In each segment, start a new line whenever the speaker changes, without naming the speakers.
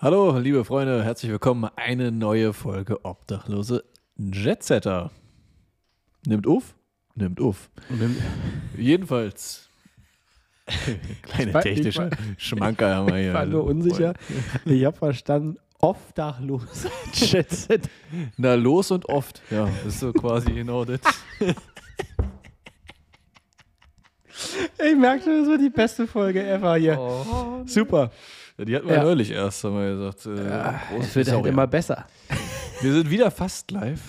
Hallo, liebe Freunde, herzlich willkommen. Eine neue Folge Obdachlose Jetsetter. Nimmt auf? Nimmt auf. Jedenfalls. Kleine
Ich war-
technische
ich
Schmankerl haben wir hier.
Ich war nur unsicher. Ich habe verstanden, obdachlos. Jetset.
Na, los und oft. Ja, das ist so quasi genau das.
Ich merke schon, das wird die beste Folge ever hier.
Oh.
Super.
Ja, die hatten wir
Ja.
neulich erst, haben wir gesagt. Äh, groß
Es wird halt
auch
immer
ja.
besser.
Wir sind wieder fast live,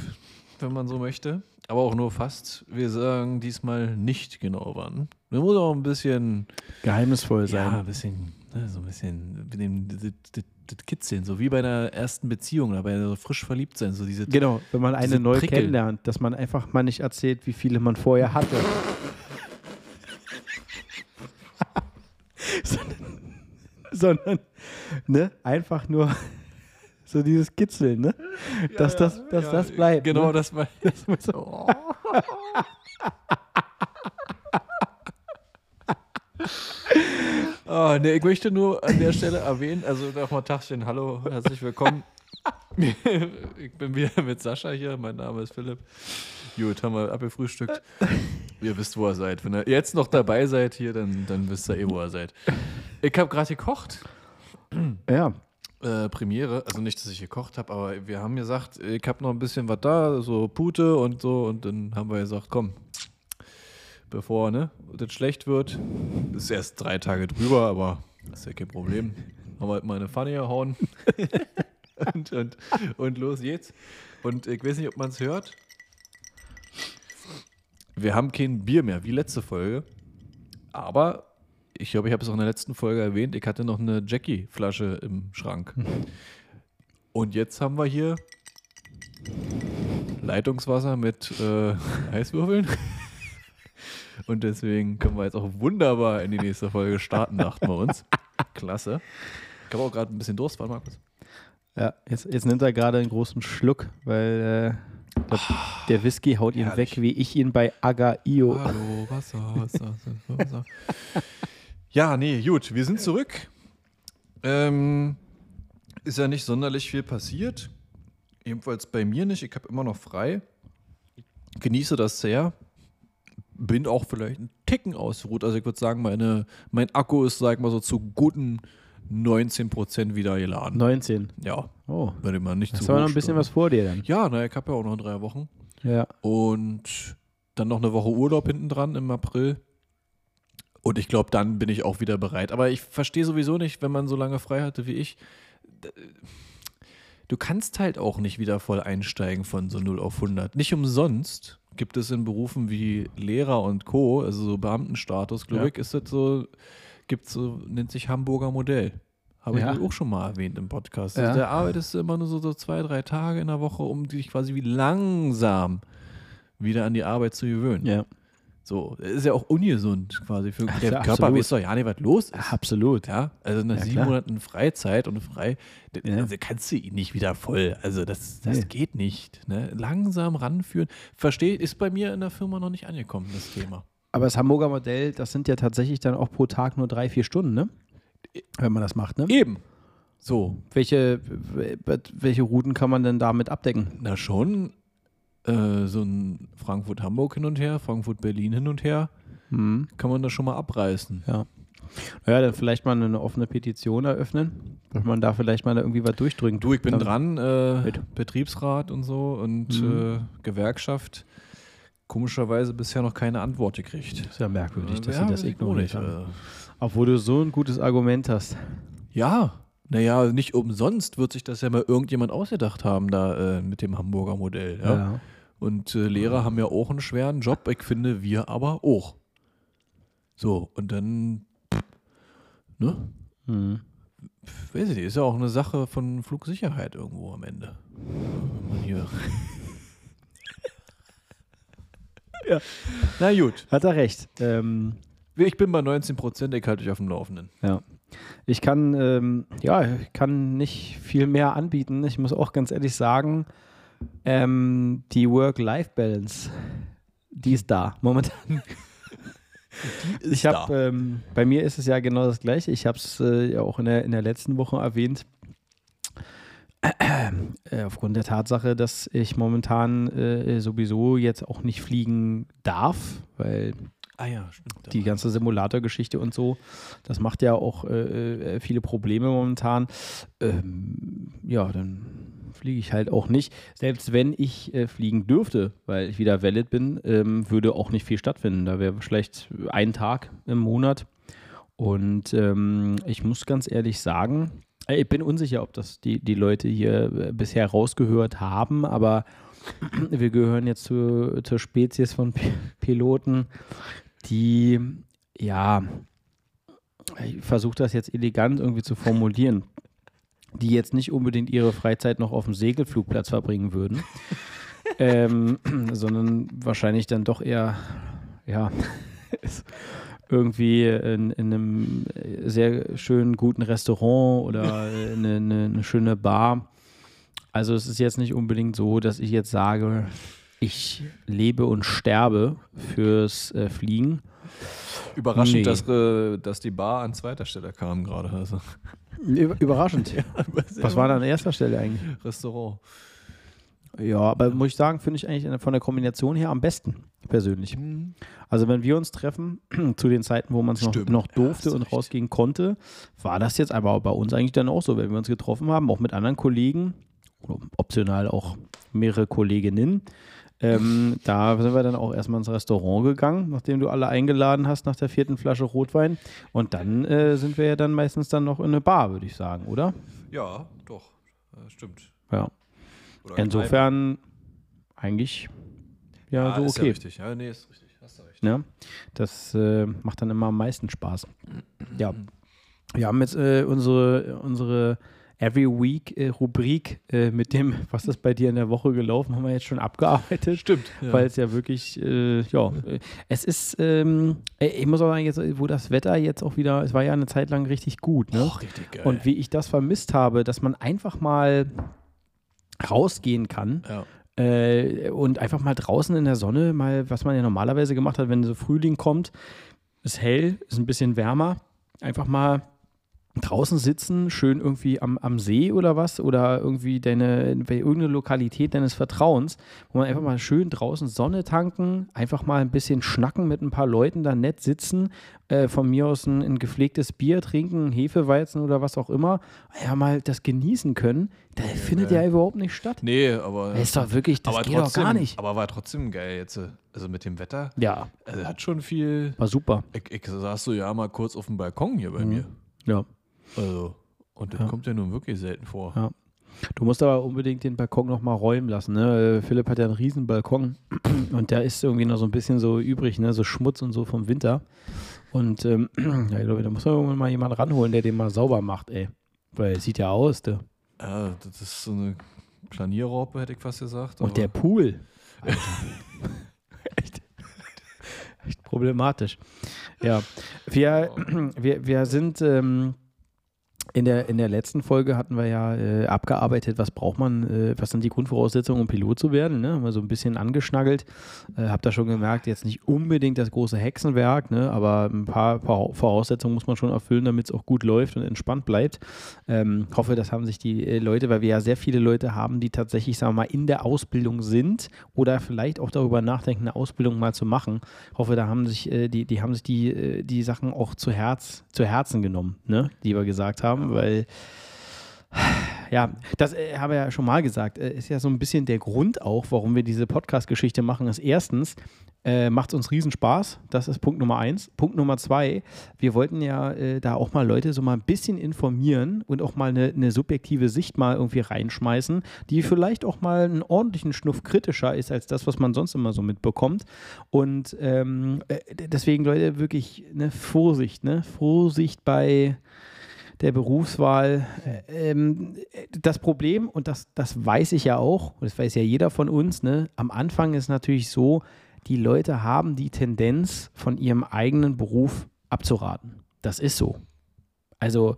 wenn man so möchte. Aber auch nur fast. Wir sagen diesmal nicht genau wann. Wir muss auch ein bisschen
Geheimnisvoll
Ja,
sein.
ein bisschen, ne, so ein bisschen mit dem das, das, das Kitzeln, so wie bei einer ersten Beziehung, bei so frisch verliebt sein, so diese
Genau, wenn man eine neu
Prickel.
kennenlernt, dass man einfach mal nicht erzählt, wie viele man vorher hatte. sondern, sondern ne, einfach nur so dieses Kitzeln, ne? dass das, dass
ja,
das bleibt.
Genau,
ne?
das war.
Das muss so-
Oh, nee, ich möchte nur an der Stelle erwähnen, also nochmal Tagchen, hallo, herzlich willkommen. ich bin wieder mit Sascha hier, mein Name ist Philipp. Gut, haben wir abgefrühstückt. Ihr wisst, wo ihr seid. Wenn ihr jetzt noch dabei seid hier, dann, dann wisst ihr eh, wo ihr seid. Ich habe gerade gekocht.
Ja,
äh, Premiere, also nicht, dass ich gekocht habe, aber wir haben gesagt, ich habe noch ein bisschen was da, so Pute und so, und dann haben wir gesagt, komm, bevor ne, das schlecht wird, ist erst drei Tage drüber, aber das ist ja kein Problem. Haben wir halt mal eine Pfanne gehauen und, und, und los geht's. Und ich weiß nicht, ob man es hört. Wir haben kein Bier mehr, wie letzte Folge, aber ich glaube, ich habe es auch in der letzten Folge erwähnt, ich hatte noch eine Jackie-Flasche im Schrank. Und jetzt haben wir hier Leitungswasser mit äh, Eiswürfeln. Und deswegen können wir jetzt auch wunderbar in die nächste Folge starten, dachten wir uns. Klasse. Ich habe auch gerade ein bisschen Durst, warte mal kurz.
ja jetzt, jetzt nimmt er gerade einen großen Schluck, weil äh, ich glaub, der Whisky haut ihn
herrlich.
weg, wie ich ihn bei Aga-Io.
Hallo, Wasser, Wasser, Wasser. Ja, nee, gut, wir sind zurück. Ähm, ist ja nicht sonderlich viel passiert. Ebenfalls bei mir nicht. Ich habe immer noch frei. Genieße das sehr. Bin auch vielleicht ein Ticken ausgeruht. Also ich würde sagen, meine, mein Akku ist, sag mal so, zu guten 19% wieder geladen.
19.
Ja,
Oh,
würde man nicht
hast
zu
aber noch ein bisschen was vor dir dann.
Ja, na, ich habe ja auch noch drei Wochen.
Ja.
Und dann noch eine Woche Urlaub hinten dran im April. Und ich glaube, dann bin ich auch wieder bereit. Aber ich verstehe sowieso nicht, wenn man so lange frei hatte wie ich. Du kannst halt auch nicht wieder voll einsteigen von so 0 auf 100. Nicht umsonst gibt es in Berufen wie Lehrer und Co., also so Beamtenstatus, glaube
Ja.
ich, ist das so, gibt so, nennt sich Hamburger Modell. Habe
Ja.
ich auch schon mal erwähnt im Podcast.
Ja.
Also da arbeitest du immer nur so, so zwei, drei Tage in der Woche, um dich quasi wie langsam wieder an die Arbeit zu gewöhnen.
Ja,
So, das ist ja auch ungesund quasi für
Ach,
der
ja,
Körper. Weiß doch ja nicht, was los ist.
absolut.
Ja, also nach
Ja,
sieben
klar.
Monaten Freizeit und frei,
Ja.
also kannst du ihn nicht wieder voll. Also das, das
Nee.
geht nicht. Ne? Langsam ranführen. Verstehe, ist bei mir in der Firma noch nicht angekommen, das Thema.
Aber das Hamburger Modell, das sind ja tatsächlich dann auch pro Tag nur drei, vier Stunden, ne? Wenn man das macht, ne?
Eben. So,
Welche, welche Routen kann man denn damit abdecken?
na schon äh, so ein Frankfurt-Hamburg hin und her, Frankfurt-Berlin hin und her,
Hm.
kann man das schon mal abreißen.
Ja. Naja, dann vielleicht mal eine offene Petition eröffnen, dass man da vielleicht mal irgendwie was durchdrücken
Du, ich bin
Dann-
dran, äh,
Mit.
Betriebsrat und so und
Mhm.
äh, Gewerkschaft. Komischerweise bisher noch keine Antwort gekriegt.
Ist ja merkwürdig, dass
Ja,
sie das ignoriert haben.
äh.
Obwohl du so ein gutes Argument hast.
Ja, naja, nicht umsonst wird sich das ja mal irgendjemand ausgedacht haben, da äh, mit dem Hamburger Modell. Ja? Und äh, Lehrer haben ja auch einen schweren Job, ich finde, wir aber auch. So, und dann, ne?
Hm.
Weiß ich nicht, ist ja auch eine Sache von Flugsicherheit irgendwo am Ende. Hier.
Ja.
Na gut,
Hat er recht. Ähm,
ich bin bei 19 Prozent, ich halte dich auf dem Laufenden.
ja. Ich kann, ähm, ja, ich kann nicht viel mehr anbieten. Ich muss auch ganz ehrlich sagen, ähm, die Work-Life-Balance, die ist da momentan. ich
da.
habe, ähm, bei mir ist es ja genau das Gleiche. Ich habe es äh, ja auch in der, in der letzten Woche erwähnt. Äh, aufgrund der Tatsache, dass ich momentan äh, sowieso jetzt auch nicht fliegen darf, weil
Ah ja, stimmt.
die ganze Simulator-Geschichte und so, das macht ja auch äh, äh, viele Probleme momentan. Ähm, ja, dann fliege ich halt auch nicht. Selbst wenn ich äh, fliegen dürfte, weil ich wieder valid bin, ähm, würde auch nicht viel stattfinden. Da wäre vielleicht ein Tag im Monat. Und ähm, ich muss ganz ehrlich sagen, äh, ich bin unsicher, ob das die, die Leute hier äh, bisher rausgehört haben, aber wir gehören jetzt zu, zur Spezies von P Piloten, die, ja, ich versuche das jetzt elegant irgendwie zu formulieren, die jetzt nicht unbedingt ihre Freizeit noch auf dem Segelflugplatz verbringen würden, ähm, sondern wahrscheinlich dann doch eher, ja, irgendwie in, in einem sehr schönen, guten Restaurant oder eine, eine, eine schöne Bar. Also es ist jetzt nicht unbedingt so, dass ich jetzt sage, ich lebe und sterbe fürs äh, Fliegen.
Überraschend,
Nee.
dass, äh, dass die Bar an zweiter Stelle kam gerade. Also.
Über- Überraschend. Was war da an erster Stelle eigentlich?
Restaurant.
Ja, aber muss ich sagen, finde ich eigentlich von der Kombination her am besten, persönlich. Also wenn wir uns treffen, zu den Zeiten, wo man es noch, noch
Ja,
durfte
hast
und rausgehen konnte, war das jetzt aber bei uns eigentlich dann auch so, wenn wir uns getroffen haben, auch mit anderen Kollegen, optional auch mehrere Kolleginnen. Ähm, da sind wir dann auch erstmal ins Restaurant gegangen, nachdem du alle eingeladen hast nach der vierten Flasche Rotwein. Und dann äh, sind wir ja dann meistens dann noch in eine Bar, würde ich sagen, oder?
Ja, doch. Äh, stimmt.
Ja.
Oder
Insofern eigentlich ja,
ja,
so
ist ja
okay.
richtig. Ja, nee, ist richtig. Hast du recht.
Ne? Das äh, macht dann immer am meisten Spaß. Ja. Wir haben jetzt äh, unsere, unsere Every Week äh, Rubrik äh, mit dem, was ist bei dir in der Woche gelaufen, haben wir jetzt schon abgearbeitet.
Stimmt. Ja.
Weil es ja wirklich, äh, ja, äh, es ist, ähm, äh, ich muss auch sagen, jetzt, wo das Wetter jetzt auch wieder, es war ja eine Zeit lang richtig gut, ne?
Och, richtig geil.
Und wie ich das vermisst habe, dass man einfach mal rausgehen kann
ja.
äh, und einfach mal draußen in der Sonne, mal, was man ja normalerweise gemacht hat, wenn so Frühling kommt, ist hell, ist ein bisschen wärmer, einfach mal draußen sitzen, schön irgendwie am, am See oder was oder irgendwie deine, bei irgendeine Lokalität deines Vertrauens, wo man einfach mal schön draußen Sonne tanken, einfach mal ein bisschen schnacken mit ein paar Leuten, da nett sitzen, äh, von mir aus ein, ein gepflegtes Bier trinken, Hefeweizen oder was auch immer, ja mal das genießen können, das findet ja überhaupt nicht statt.
Nee, aber.
Das ist doch wirklich, das
aber
geht
trotzdem,
doch gar nicht.
Aber war trotzdem geil jetzt. äh, Also mit dem Wetter.
Ja,
Also hat schon viel.
war super.
Ich, ich saß so ja mal kurz auf dem Balkon hier
Mhm.
bei mir.
Ja.
Also. Und das
Ja.
kommt ja nun wirklich selten vor.
Ja. Du musst aber unbedingt den Balkon noch mal räumen lassen. Ne? Äh, Philipp hat ja einen riesen Balkon und der ist irgendwie noch so ein bisschen so übrig, ne? so Schmutz und so vom Winter. Und ähm, ja, ich glaube, da muss man irgendwann mal jemanden ranholen, der den mal sauber macht, ey. Weil es sieht ja aus, du.
Ja, das ist so eine Planierraupe, hätte ich fast gesagt.
Und der Pool. Echt, echt problematisch. Ja, wir, wir, wir sind ähm, in, der, in der letzten Folge hatten wir ja äh, abgearbeitet, was braucht man, äh, was sind die Grundvoraussetzungen, um Pilot zu werden. Ne? Haben wir so ein bisschen angeschnaggelt. Äh, hab da schon gemerkt, jetzt nicht unbedingt das große Hexenwerk, ne? aber ein paar, Voraussetzungen muss man schon erfüllen, damit es auch gut läuft und entspannt bleibt. Ähm, hoffe, das haben sich die äh, Leute, weil wir ja sehr viele Leute haben, die tatsächlich, sagen wir mal, in der Ausbildung sind oder vielleicht auch darüber nachdenken, eine Ausbildung mal zu machen. Hoffe, da haben sich äh, die, die haben sich die, äh, die Sachen auch zu Herz, zu Herzen genommen, ne? die wir gesagt haben, weil ja, das äh, habe ich ja schon mal gesagt, äh, ist ja so ein bisschen der Grund auch, warum wir diese Podcast-Geschichte machen, ist erstens, äh, macht es uns riesen Spaß. Das ist Punkt Nummer eins. Punkt Nummer zwei, wir wollten ja äh, da auch mal Leute so mal ein bisschen informieren und auch mal eine, eine subjektive Sicht mal irgendwie reinschmeißen, die vielleicht auch mal einen ordentlichen Schnuff kritischer ist als das, was man sonst immer so mitbekommt. Und ähm, äh, deswegen, Leute, wirklich ne, Vorsicht, ne? Vorsicht bei der Berufswahl. Äh, Ähm, das Problem, und das, das weiß ich ja auch, und das weiß ja jeder von uns, ne, am Anfang ist natürlich so, die Leute haben die Tendenz, von ihrem eigenen Beruf abzuraten. Das ist so. Also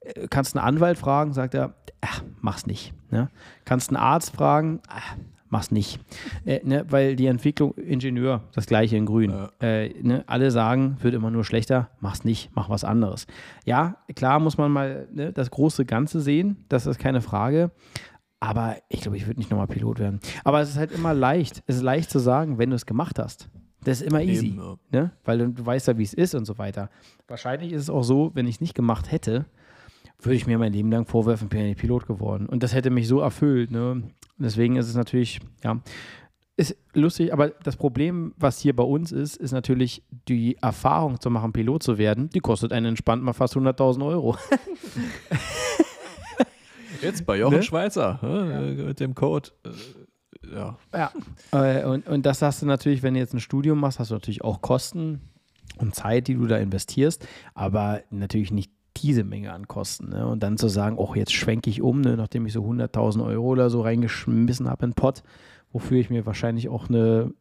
äh, kannst einen Anwalt fragen, sagt er, ach, mach's nicht. Ne? Kannst einen Arzt fragen, ach, mach's nicht. Äh, ne, weil die Entwicklung, Ingenieur, das gleiche in Grün.
Ja.
Äh, ne, alle sagen, wird immer nur schlechter, mach's nicht, mach was anderes. Ja, klar muss man mal ne, das große Ganze sehen, das ist keine Frage. Aber ich glaube, ich würde nicht nochmal Pilot werden. Aber es ist halt immer leicht. Es ist leicht zu sagen, wenn du es gemacht hast. Das ist immer easy.
Eben, ja.
Ne? Weil du, du weißt ja, wie es ist und so weiter. Wahrscheinlich ist es auch so, wenn ich es nicht gemacht hätte, würde ich mir mein Leben lang vorwerfen, bin ja nicht Pilot geworden. Und das hätte mich so erfüllt. Ne? Deswegen ist es natürlich, ja, ist lustig, aber das Problem, was hier bei uns ist, ist natürlich die Erfahrung zu machen, Pilot zu werden, die kostet einen entspannt mal fast 100.000 Euro.
Jetzt bei Jochen
Ne?
Schweizer äh, mit dem Code. Äh, ja.
Ja. Äh, und, und das hast du natürlich, wenn du jetzt ein Studium machst, hast du natürlich auch Kosten und Zeit, die du da investierst, aber natürlich nicht diese Menge an Kosten. Ne? Und dann zu sagen, oh, jetzt schwenke ich um, ne? nachdem ich so 100.000 Euro oder so reingeschmissen habe in den Pott, wofür ich mir wahrscheinlich auch eine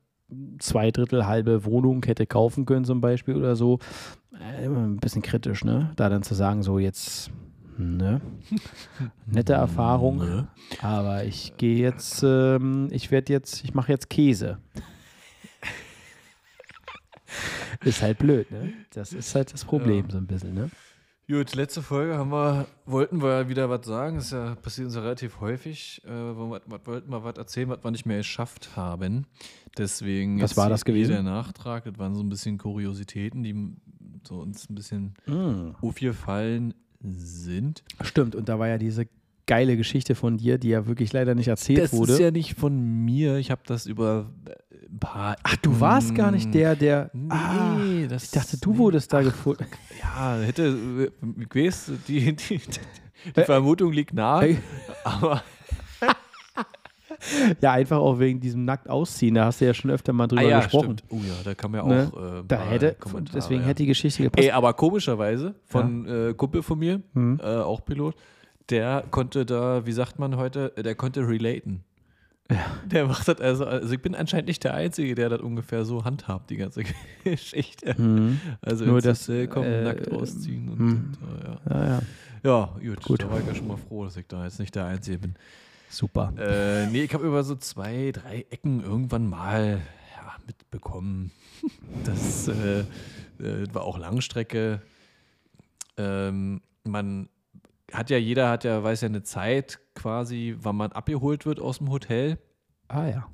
zwei Drittel halbe Wohnung hätte kaufen können zum Beispiel oder so. Äh, immer ein bisschen kritisch, ne? Da dann zu sagen, so jetzt, ne? Nette Erfahrung.
Ne?
Aber ich gehe jetzt, ähm, ich werde jetzt, ich mache jetzt Käse. ist halt blöd, ne? Das ist halt das Problem
Ja.
so ein bisschen, ne?
Gut, letzte Folge haben wir, wollten wir wieder was sagen. Das ja, passiert uns ja relativ häufig. Äh, wir, was, wollten wir was erzählen, was wir nicht mehr geschafft haben. Deswegen
Was war das gewesen?
der Nachtrag. Das waren so ein bisschen Kuriositäten, die so uns ein bisschen aufgefallen sind.
Stimmt, und da war ja diese geile Geschichte von dir, die ja wirklich leider nicht erzählt
Das
wurde.
ist ja nicht von mir. Ich habe das über ein paar.
Ach, du warst gar nicht der, der.
Nee,
ah,
das
ich dachte, du
nee.
wurdest da gefunden.
Ja, hätte, äh, ich weiß, die, die, die Vermutung liegt nahe,
Äh,
aber
Ja, einfach auch wegen diesem nackt ausziehen. Da hast du ja schon öfter mal drüber
ah, ja,
gesprochen.
stimmt. Oh ja, da kam ja auch
Ne?
äh,
Da hätte,
Kommentare,
deswegen
ja.
hätte die Geschichte gepasst.
Ey, aber komischerweise von äh, Kumpel von mir,
Mhm.
äh, auch Pilot, der konnte da, wie sagt man heute, äh, der konnte relaten. Der macht das also, also ich bin anscheinend nicht der Einzige, der das ungefähr so handhabt, die ganze Geschichte.
Mhm.
Also
Nur das,
Hotel kommen,
äh,
nackt ausziehen und, und äh, ja.
Ja, ja,
Ja, gut,
Gut.
Da war ich ja schon mal froh, dass ich da jetzt nicht der Einzige bin.
super.
Äh, nee, ich habe über so zwei, drei Ecken irgendwann mal ja, mitbekommen. Das äh, äh, war auch Langstrecke. Ähm, man hat ja, jeder hat ja, weiß ja eine Zeit quasi, wann man abgeholt wird aus dem Hotel,
Ah ja.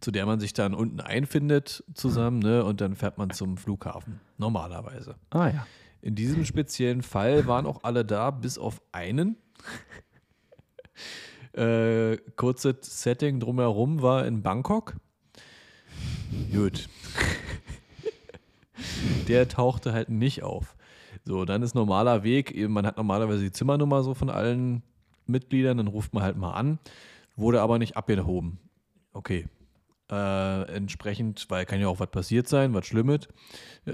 zu der man sich dann unten einfindet zusammen, ne? Und dann fährt man zum Flughafen. Normalerweise.
Ah ja.
In diesem speziellen Fall waren auch alle da, bis auf einen. äh, kurzes Setting drumherum war in Bangkok. Gut. Der tauchte halt nicht auf. So, dann ist normaler Weg, man hat normalerweise die Zimmernummer so von allen Mitgliedern, dann ruft man halt mal an, wurde aber nicht abgehoben. Okay. Äh, entsprechend, weil kann ja auch was passiert sein, was Schlimmes,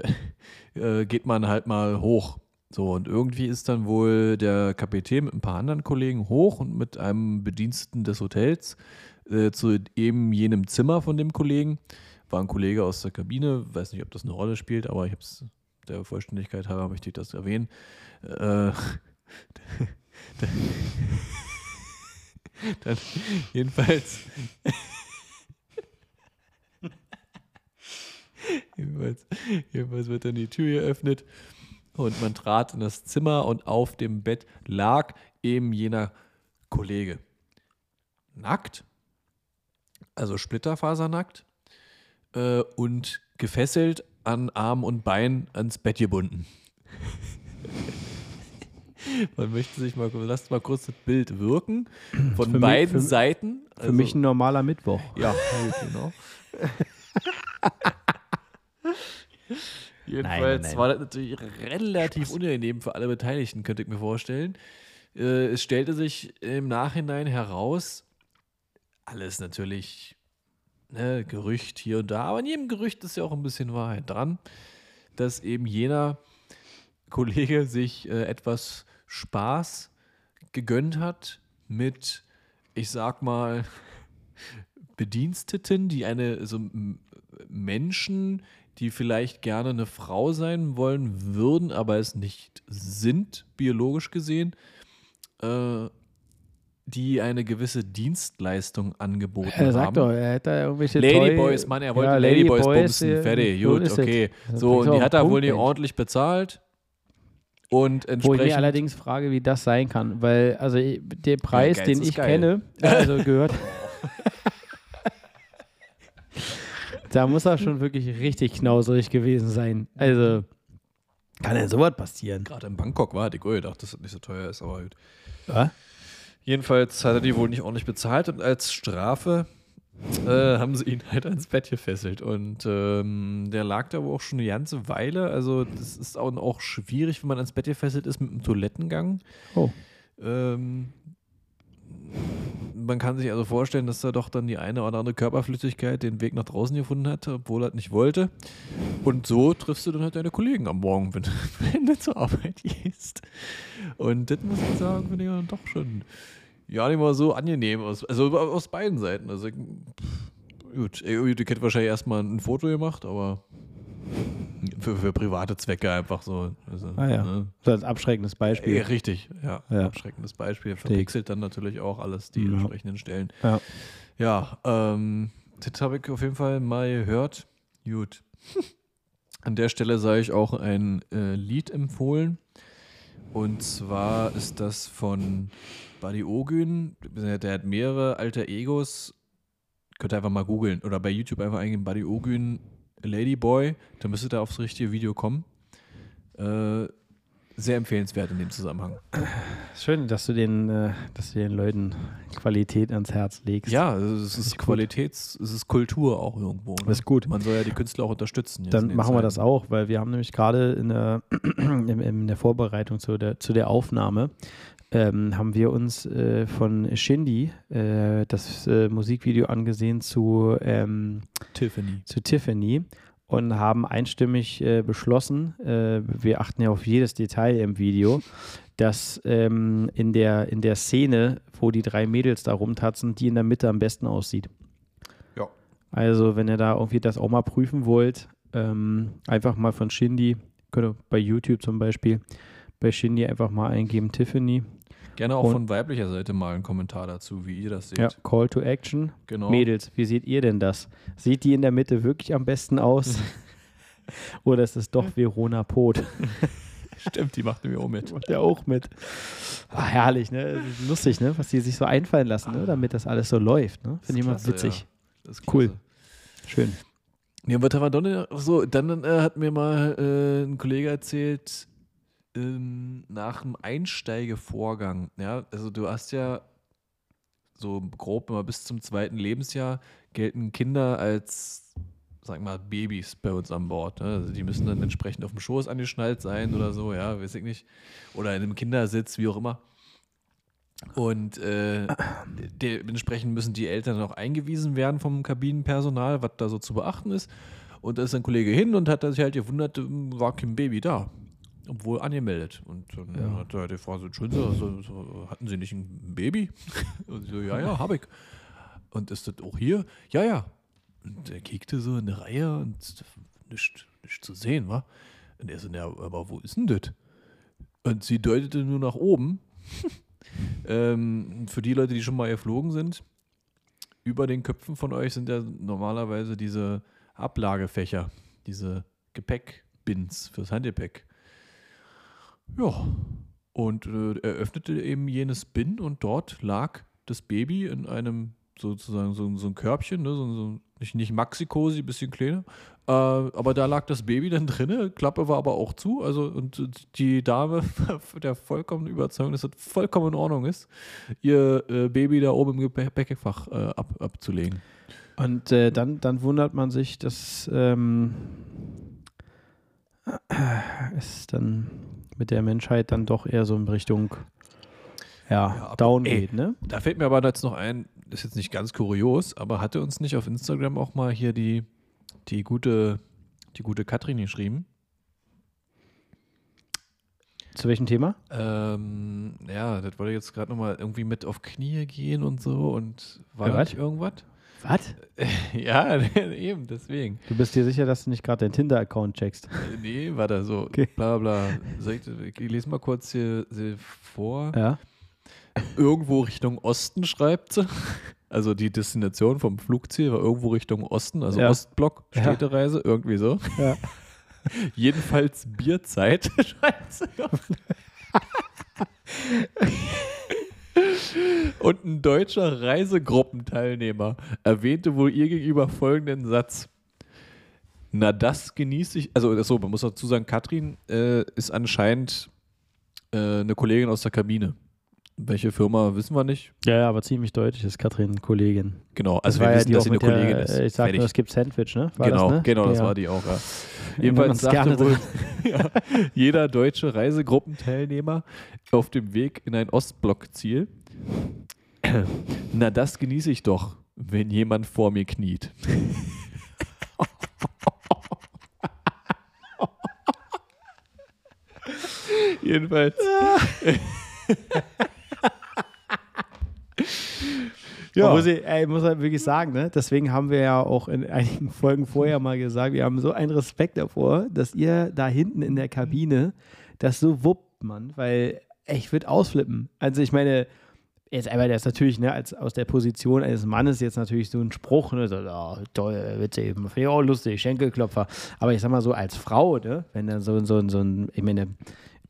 äh, geht man halt mal hoch. So, und irgendwie ist dann wohl der Kapitän mit ein paar anderen Kollegen hoch und mit einem Bediensteten des Hotels äh, zu eben jenem Zimmer von dem Kollegen. War ein Kollege aus der Kabine, weiß nicht, ob das eine Rolle spielt, aber ich habe es der Vollständigkeit halber möchte ich das erwähnen. Äh, dann jedenfalls jedenfalls, jedenfalls wird dann die Tür geöffnet und man trat in das Zimmer und auf dem Bett lag eben jener Kollege. Nackt, also splitterfasernackt äh, und gefesselt an Arm und Bein ans Bett gebunden. Man möchte sich mal, lasst mal kurz das Bild wirken. Von
Für mich-
beiden
für-
Seiten.
Für mich ein normaler Mittwoch.
Ja, genau. Jedenfalls
nein.
war das natürlich relativ unangenehm für alle Beteiligten, könnte ich mir vorstellen. Äh, es stellte sich im Nachhinein heraus, alles natürlich ne, Gerücht hier und da, aber in jedem Gerücht ist ja auch ein bisschen Wahrheit dran, dass eben jener Kollege sich äh, etwas Spaß gegönnt hat mit, ich sag mal, Bediensteten, die eine, so Menschen, die vielleicht gerne eine Frau sein wollen würden, aber es nicht sind, biologisch gesehen, äh, die eine gewisse Dienstleistung angeboten
Er sagt
haben.
doch, er hätte da irgendwelche
Ladyboys, Mann, er wollte
Ja,
Ladyboys
Ladyboys,
bumsen. Fertig, gut, okay. So, und die hat er wohl nicht ordentlich bezahlt. Und
Wo ich mir allerdings frage, wie das sein kann, weil also der Preis,
Geiz
den ich
geil.
kenne, also gehört, da muss er schon wirklich richtig knauserig gewesen sein. Also kann denn sowas passieren?
Gerade in Bangkok war, ich auch gedacht, dass das nicht so teuer ist, aber gut.
Ja?
Jedenfalls hat er die wohl nicht ordentlich bezahlt und als Strafe äh, haben sie ihn halt ans Bett gefesselt. Und ähm, der lag da wohl auch schon eine ganze Weile. Also, das ist auch, auch schwierig, wenn man ans Bett gefesselt ist mit dem Toilettengang.
Oh.
Ähm, man kann sich also vorstellen, dass er doch dann die eine oder andere Körperflüssigkeit den Weg nach draußen gefunden hat, obwohl er das nicht wollte. Und so triffst du dann halt deine Kollegen am Morgen, wenn, wenn du zur Arbeit gehst. Und das muss ich sagen, finde ich dann doch schon ja nicht mal so angenehm. Aus, also aus beiden Seiten. Also pff, gut, ihr kennt wahrscheinlich erstmal ein Foto gemacht, aber für, für private Zwecke einfach so. Also,
Ah ja.
ne?
So als abschreckendes Beispiel.
Ja, richtig, ja.
Ja.
Abschreckendes Beispiel. Verpixelt dann natürlich auch alles die
Ja.
entsprechenden Stellen.
Ja.
Ja, ähm, das habe ich auf jeden Fall mal gehört. Gut. An der Stelle sei ich auch ein äh, Lied empfohlen. Und zwar ist das von Buddy Ogün. Der hat mehrere alter Egos. Könnt ihr einfach mal googeln. Oder bei YouTube einfach eingeben Buddy Ogün Ladyboy. Da müsste da aufs richtige Video kommen. Äh, sehr empfehlenswert in dem Zusammenhang.
Schön, dass du den, äh, dass du den Leuten Qualität ans Herz legst.
Ja, es ist. Qualitäts-, es ist Kultur auch irgendwo. Ne?
Das ist gut.
Man soll ja die Künstler auch unterstützen.
Dann machen wir das
Zeiten.
auch, weil wir haben nämlich gerade in der, in der Vorbereitung zu der, zu der Aufnahme ähm, haben wir uns äh, von Shindy äh, das äh, Musikvideo angesehen zu, ähm,
Tiffany.
zu Tiffany und haben einstimmig äh, beschlossen, äh, wir achten ja auf jedes Detail im Video, dass ähm, in, der, in der Szene, wo die drei Mädels da rumtatzen, die in der Mitte am besten aussieht.
Ja.
Also, wenn ihr da irgendwie das auch mal prüfen wollt, ähm, einfach mal von Shindy, könnt ihr bei YouTube zum Beispiel, bei Shindy einfach mal eingeben Tiffany.
Gerne auch
Und-
von weiblicher Seite mal einen Kommentar dazu, wie ihr das seht.
Ja, Call to Action.
Genau.
Mädels, wie seht ihr denn das? Sieht die in der Mitte wirklich am besten aus? Oder ist es doch Verona Pot?
Stimmt, die macht mir auch mit.
Macht der auch mit. Ah, herrlich, ne? Lustig, ne? Was die sich so einfallen lassen, ne? damit das alles so läuft. Ne? Finde ich immer witzig.
Ja. Das ist
Cool. Schön.
Ja, was haben wir dann noch so? Dann äh, hat mir mal äh, ein Kollege erzählt, ähm, nach dem Einsteigevorgang, ja, also du hast ja so grob immer bis zum zweiten Lebensjahr gelten Kinder als, sag mal, Babys bei uns an Bord. Ne? Also die müssen dann entsprechend auf dem Schoß angeschnallt sein oder so, ja, weiß ich nicht. Oder in einem Kindersitz, wie auch immer. Und äh, dementsprechend müssen die Eltern auch eingewiesen werden vom Kabinenpersonal, was da so zu beachten ist. Und da ist ein Kollege hin und hat sich halt gewundert, ähm, war kein Baby da. Obwohl angemeldet. Und dann
Ja.
hat er die Frau so, Entschuldigen Sie, so, so, hatten Sie nicht ein Baby? Und so, ja, ja, habe ich. Und ist das auch hier? Ja, ja. Und er kickte so in eine Reihe und nichts nicht zu sehen, war. Und er so, ja, aber wo ist denn das? Und sie deutete nur nach oben. ähm, für die Leute, die schon mal geflogen sind, über den Köpfen von euch sind ja normalerweise diese Ablagefächer, diese Gepäckbins fürs Handgepäck. Ja. Und äh, er öffnete eben jenes Bin und dort lag das Baby in einem sozusagen so, so ein Körbchen, ne, so, so nicht, nicht Maxi-Cosi, bisschen kleiner. Äh, aber da lag das Baby dann drinne, Klappe war aber auch zu. Also und die Dame der vollkommen Überzeugung, dass das vollkommen in Ordnung ist, ihr äh, Baby da oben im Gepäckfach äh, ab, abzulegen.
Und äh, dann, dann wundert man sich, dass ähm, es dann mit der Menschheit dann doch eher so in Richtung ja,
Ja,
down
ey,
geht, ne?
Da fällt mir aber jetzt noch ein, ist jetzt nicht ganz kurios, aber hatte uns nicht auf Instagram auch mal hier die, die gute, die gute Katrin geschrieben?
Zu welchem Thema?
Ähm, ja, das wollte jetzt gerade nochmal irgendwie mit auf Knie gehen und so und war
Ja,
nicht irgendwas?
Was?
ja, eben, deswegen.
Du bist dir sicher, dass du nicht gerade deinen Tinder-Account checkst?
Äh, Nee, war da so,
Okay.
bla bla. Ich, ich lese mal kurz hier, hier vor.
Ja.
irgendwo Richtung Osten, schreibt sie. Also die Destination vom Flugziel war irgendwo Richtung Osten, also
Ja.
Ostblock,
Ja.
Städtereise, irgendwie so.
Ja.
Jedenfalls Bierzeit, schreibt sie. Und ein deutscher Reisegruppenteilnehmer erwähnte wohl ihr gegenüber folgenden Satz. Na, das genieße ich. Also, so, man muss dazu sagen, Katrin äh, ist anscheinend äh, eine Kollegin aus der Kabine. Welche Firma wissen wir nicht.
Ja, ja, aber ziemlich deutlich ist Katrin Kollegin.
Genau,
Das
also
war
wir
ja
wissen,
die
dass sie eine
mit der,
Kollegin ist.
äh, Ich sag
Fertig.
nur, es gibt Sandwich, ne? War
genau,
das, ne?
genau, das
ja.
war die auch. Ja. Jedenfalls sagte wohl ja, jeder deutsche Reisegruppenteilnehmer auf dem Weg in ein Ostblockziel. Na, das genieße ich doch, wenn jemand vor mir kniet. Jedenfalls.
Ja. Muss, ich, ey, muss halt wirklich sagen, ne? deswegen haben wir ja auch in einigen Folgen vorher mal gesagt, wir haben so einen Respekt davor, dass ihr da hinten in der Kabine das so wuppt, Mann, weil ich würde ausflippen. Also ich meine, jetzt einmal das natürlich ne, als, aus der Position eines Mannes jetzt natürlich so ein Spruch, ne, so, oh, toll, witzig, finde ich lustig, Schenkelklopfer. Aber ich sag mal so als Frau, ne, wenn dann so, so, so ein, ich meine,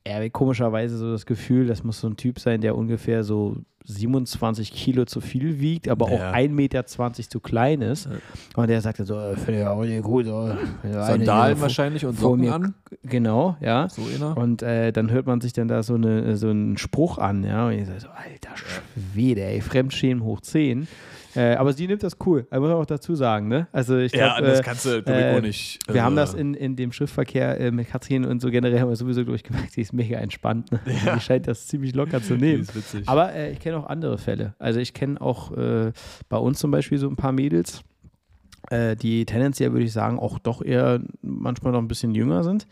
er komischerweise so das Gefühl, das muss so ein Typ sein, der ungefähr so 27 Kilo zu viel wiegt, aber
Ja.
auch 1,20 Meter zu klein ist. Und der sagte so, äh, finde ich auch nicht gut. Eine
Sandalen wahrscheinlich und Socken
mir-
an.
Genau, ja.
So inner.
Und äh, dann hört man sich dann da so, eine, so einen Spruch an, ja. Und ich sage so, alter Schwede, ey, Fremdschämen hoch 10. Äh, aber sie nimmt das cool, da muss man auch dazu sagen, ne? Also ich
Ja,
glaube,
das
äh,
kannst du, glaub ich, auch nicht.
wir
also-
haben das in, in dem Schriftverkehr äh, mit Katrin und so generell haben wir sowieso durchgemerkt, sie ist mega entspannt. Ne? Die scheint das ziemlich locker zu nehmen.
ist witzig.
Aber äh, ich kenne auch andere Fälle. Also ich kenne auch bei uns zum Beispiel so ein paar Mädels, die tendenziell, würde ich sagen, auch doch eher manchmal noch ein bisschen jünger sind.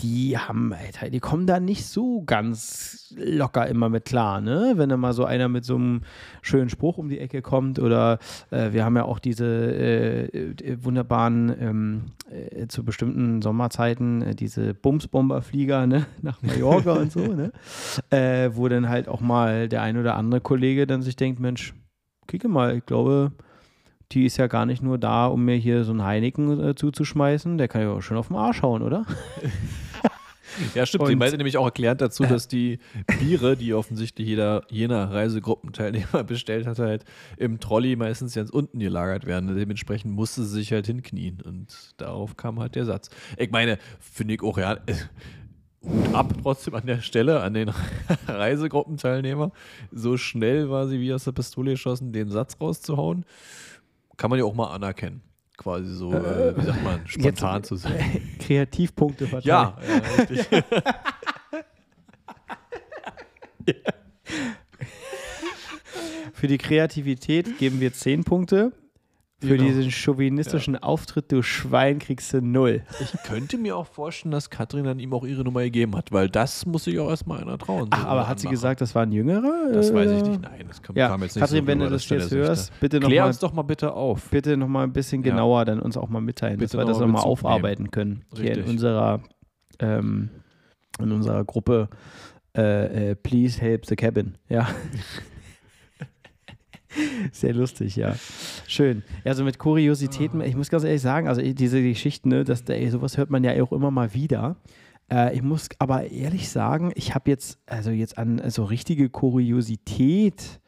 Die haben, Alter, die kommen da nicht so ganz locker immer mit klar, ne? Wenn dann mal so einer mit so einem schönen Spruch um die Ecke kommt oder äh, wir haben ja auch diese äh, äh, wunderbaren ähm, äh, zu bestimmten Sommerzeiten äh, diese Bumsbomberflieger, ne? Nach Mallorca und so, ne? äh, wo dann halt auch mal der ein oder andere Kollege dann sich denkt, Mensch, kicke mal, ich glaube, die ist ja gar nicht nur da, um mir hier so einen Heineken äh, zuzuschmeißen, der kann ja auch schön auf den Arsch hauen, oder?
Ja, stimmt. Sie
Und-
meinte nämlich auch erklärt dazu, dass die Biere, die offensichtlich jeder jener Reisegruppenteilnehmer bestellt hat, halt im Trolley meistens ganz unten gelagert werden. Dementsprechend musste sie sich halt hinknien. Und darauf kam halt der Satz. Ich meine, finde ich auch, ja, äh, Hut ab trotzdem an der Stelle an den Reisegruppenteilnehmer. So schnell war sie wie aus der Pistole geschossen, den Satz rauszuhauen. Kann man ja auch mal anerkennen. Quasi so, äh, wie sagt man, spontan zu sein.
Kreativpunkte verteilen.
Ja, ja, richtig.
Für die Kreativität geben wir 10 Punkte. Für
Genau.
diesen chauvinistischen Auftritt, du Schwein, kriegst du 0.
Ich könnte mir auch vorstellen, dass Katrin dann ihm auch ihre Nummer gegeben hat, weil das muss sich auch erstmal einer trauen.
Ach, aber hat sie gesagt, das war ein Jüngerer?
Das weiß ich nicht. Nein, das kam,
Ja,
jetzt nicht
Katrin,
so
wenn du das jetzt hörst,
da.
bitte
Klär
nochmal
uns doch mal bitte auf.
bitte noch mal ein bisschen
Ja.
genauer dann uns auch mal mitteilen, dass
Bitte
wir das
noch mal
nochmal aufarbeiten können. Hier in
Richtig.
unserer, ähm, in unserer Gruppe äh, äh, Please Help the Cabin. Ja. Sehr lustig, ja. Schön. Also mit Kuriositäten, ich muss ganz ehrlich sagen, also diese Geschichten, ne, dass, ey, sowas hört man ja auch immer mal wieder. Äh, ich muss aber ehrlich sagen, ich habe jetzt, also jetzt an so richtige Kuriosität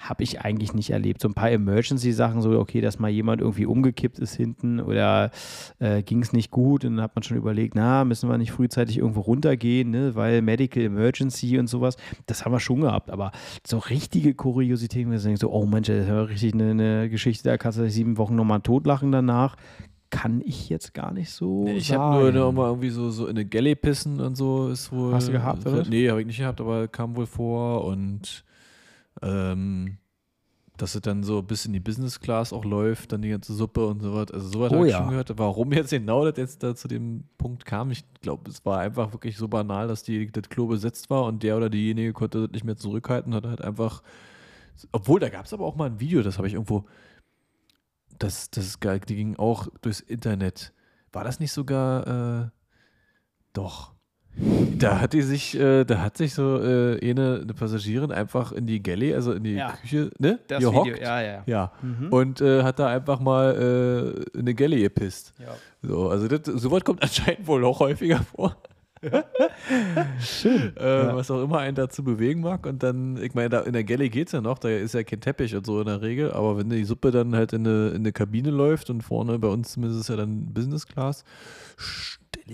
habe ich eigentlich nicht erlebt. So ein paar Emergency-Sachen, so okay, dass mal jemand irgendwie umgekippt ist hinten oder äh, ging es nicht gut und dann hat man schon überlegt, na, müssen wir nicht frühzeitig irgendwo runtergehen, ne, weil Medical Emergency und sowas, das haben wir schon gehabt, aber so richtige Kuriositäten, wo du denkst so, oh Mensch, das ist ja richtig eine, eine Geschichte, da kannst du sieben Wochen nochmal totlachen danach, kann ich jetzt gar nicht so
Nee, ich habe nur mal irgendwie so, so in eine Galley pissen und so ist wohl.
Hast du gehabt, oder?
Nee, habe ich nicht gehabt, aber kam wohl vor und ähm, dass es dann so bis in die Business Class auch läuft, dann die ganze Suppe und so was. Also sowas
Oh
habe ich
ja.
schon gehört. Warum jetzt genau das jetzt da zu dem Punkt kam, ich glaube, es war einfach wirklich so banal, dass die, das Klo besetzt war und der oder diejenige konnte das nicht mehr zurückhalten, hat halt einfach. Obwohl, da gab es aber auch mal ein Video, das habe ich irgendwo. Das, das die ging auch durchs Internet. War das nicht sogar. Äh, doch. Da hat die sich, äh, da hat sich so äh, eine, eine Passagierin einfach in die Galley, also in die
Ja.
Küche, ne?
Das
gehockt.
Video, ja, ja.
Ja.
Mhm.
Und äh, hat da einfach mal äh, in eine Galley gepisst.
Ja.
So, also das, sowas kommt anscheinend wohl auch häufiger vor.
Schön.
Äh, Was auch immer einen dazu bewegen mag. Und dann, ich meine, da in der Galley geht es ja noch, da ist ja kein Teppich und so in der Regel, aber wenn die Suppe dann halt in eine, in eine Kabine läuft und vorne bei uns zumindest ist ja dann Business Class,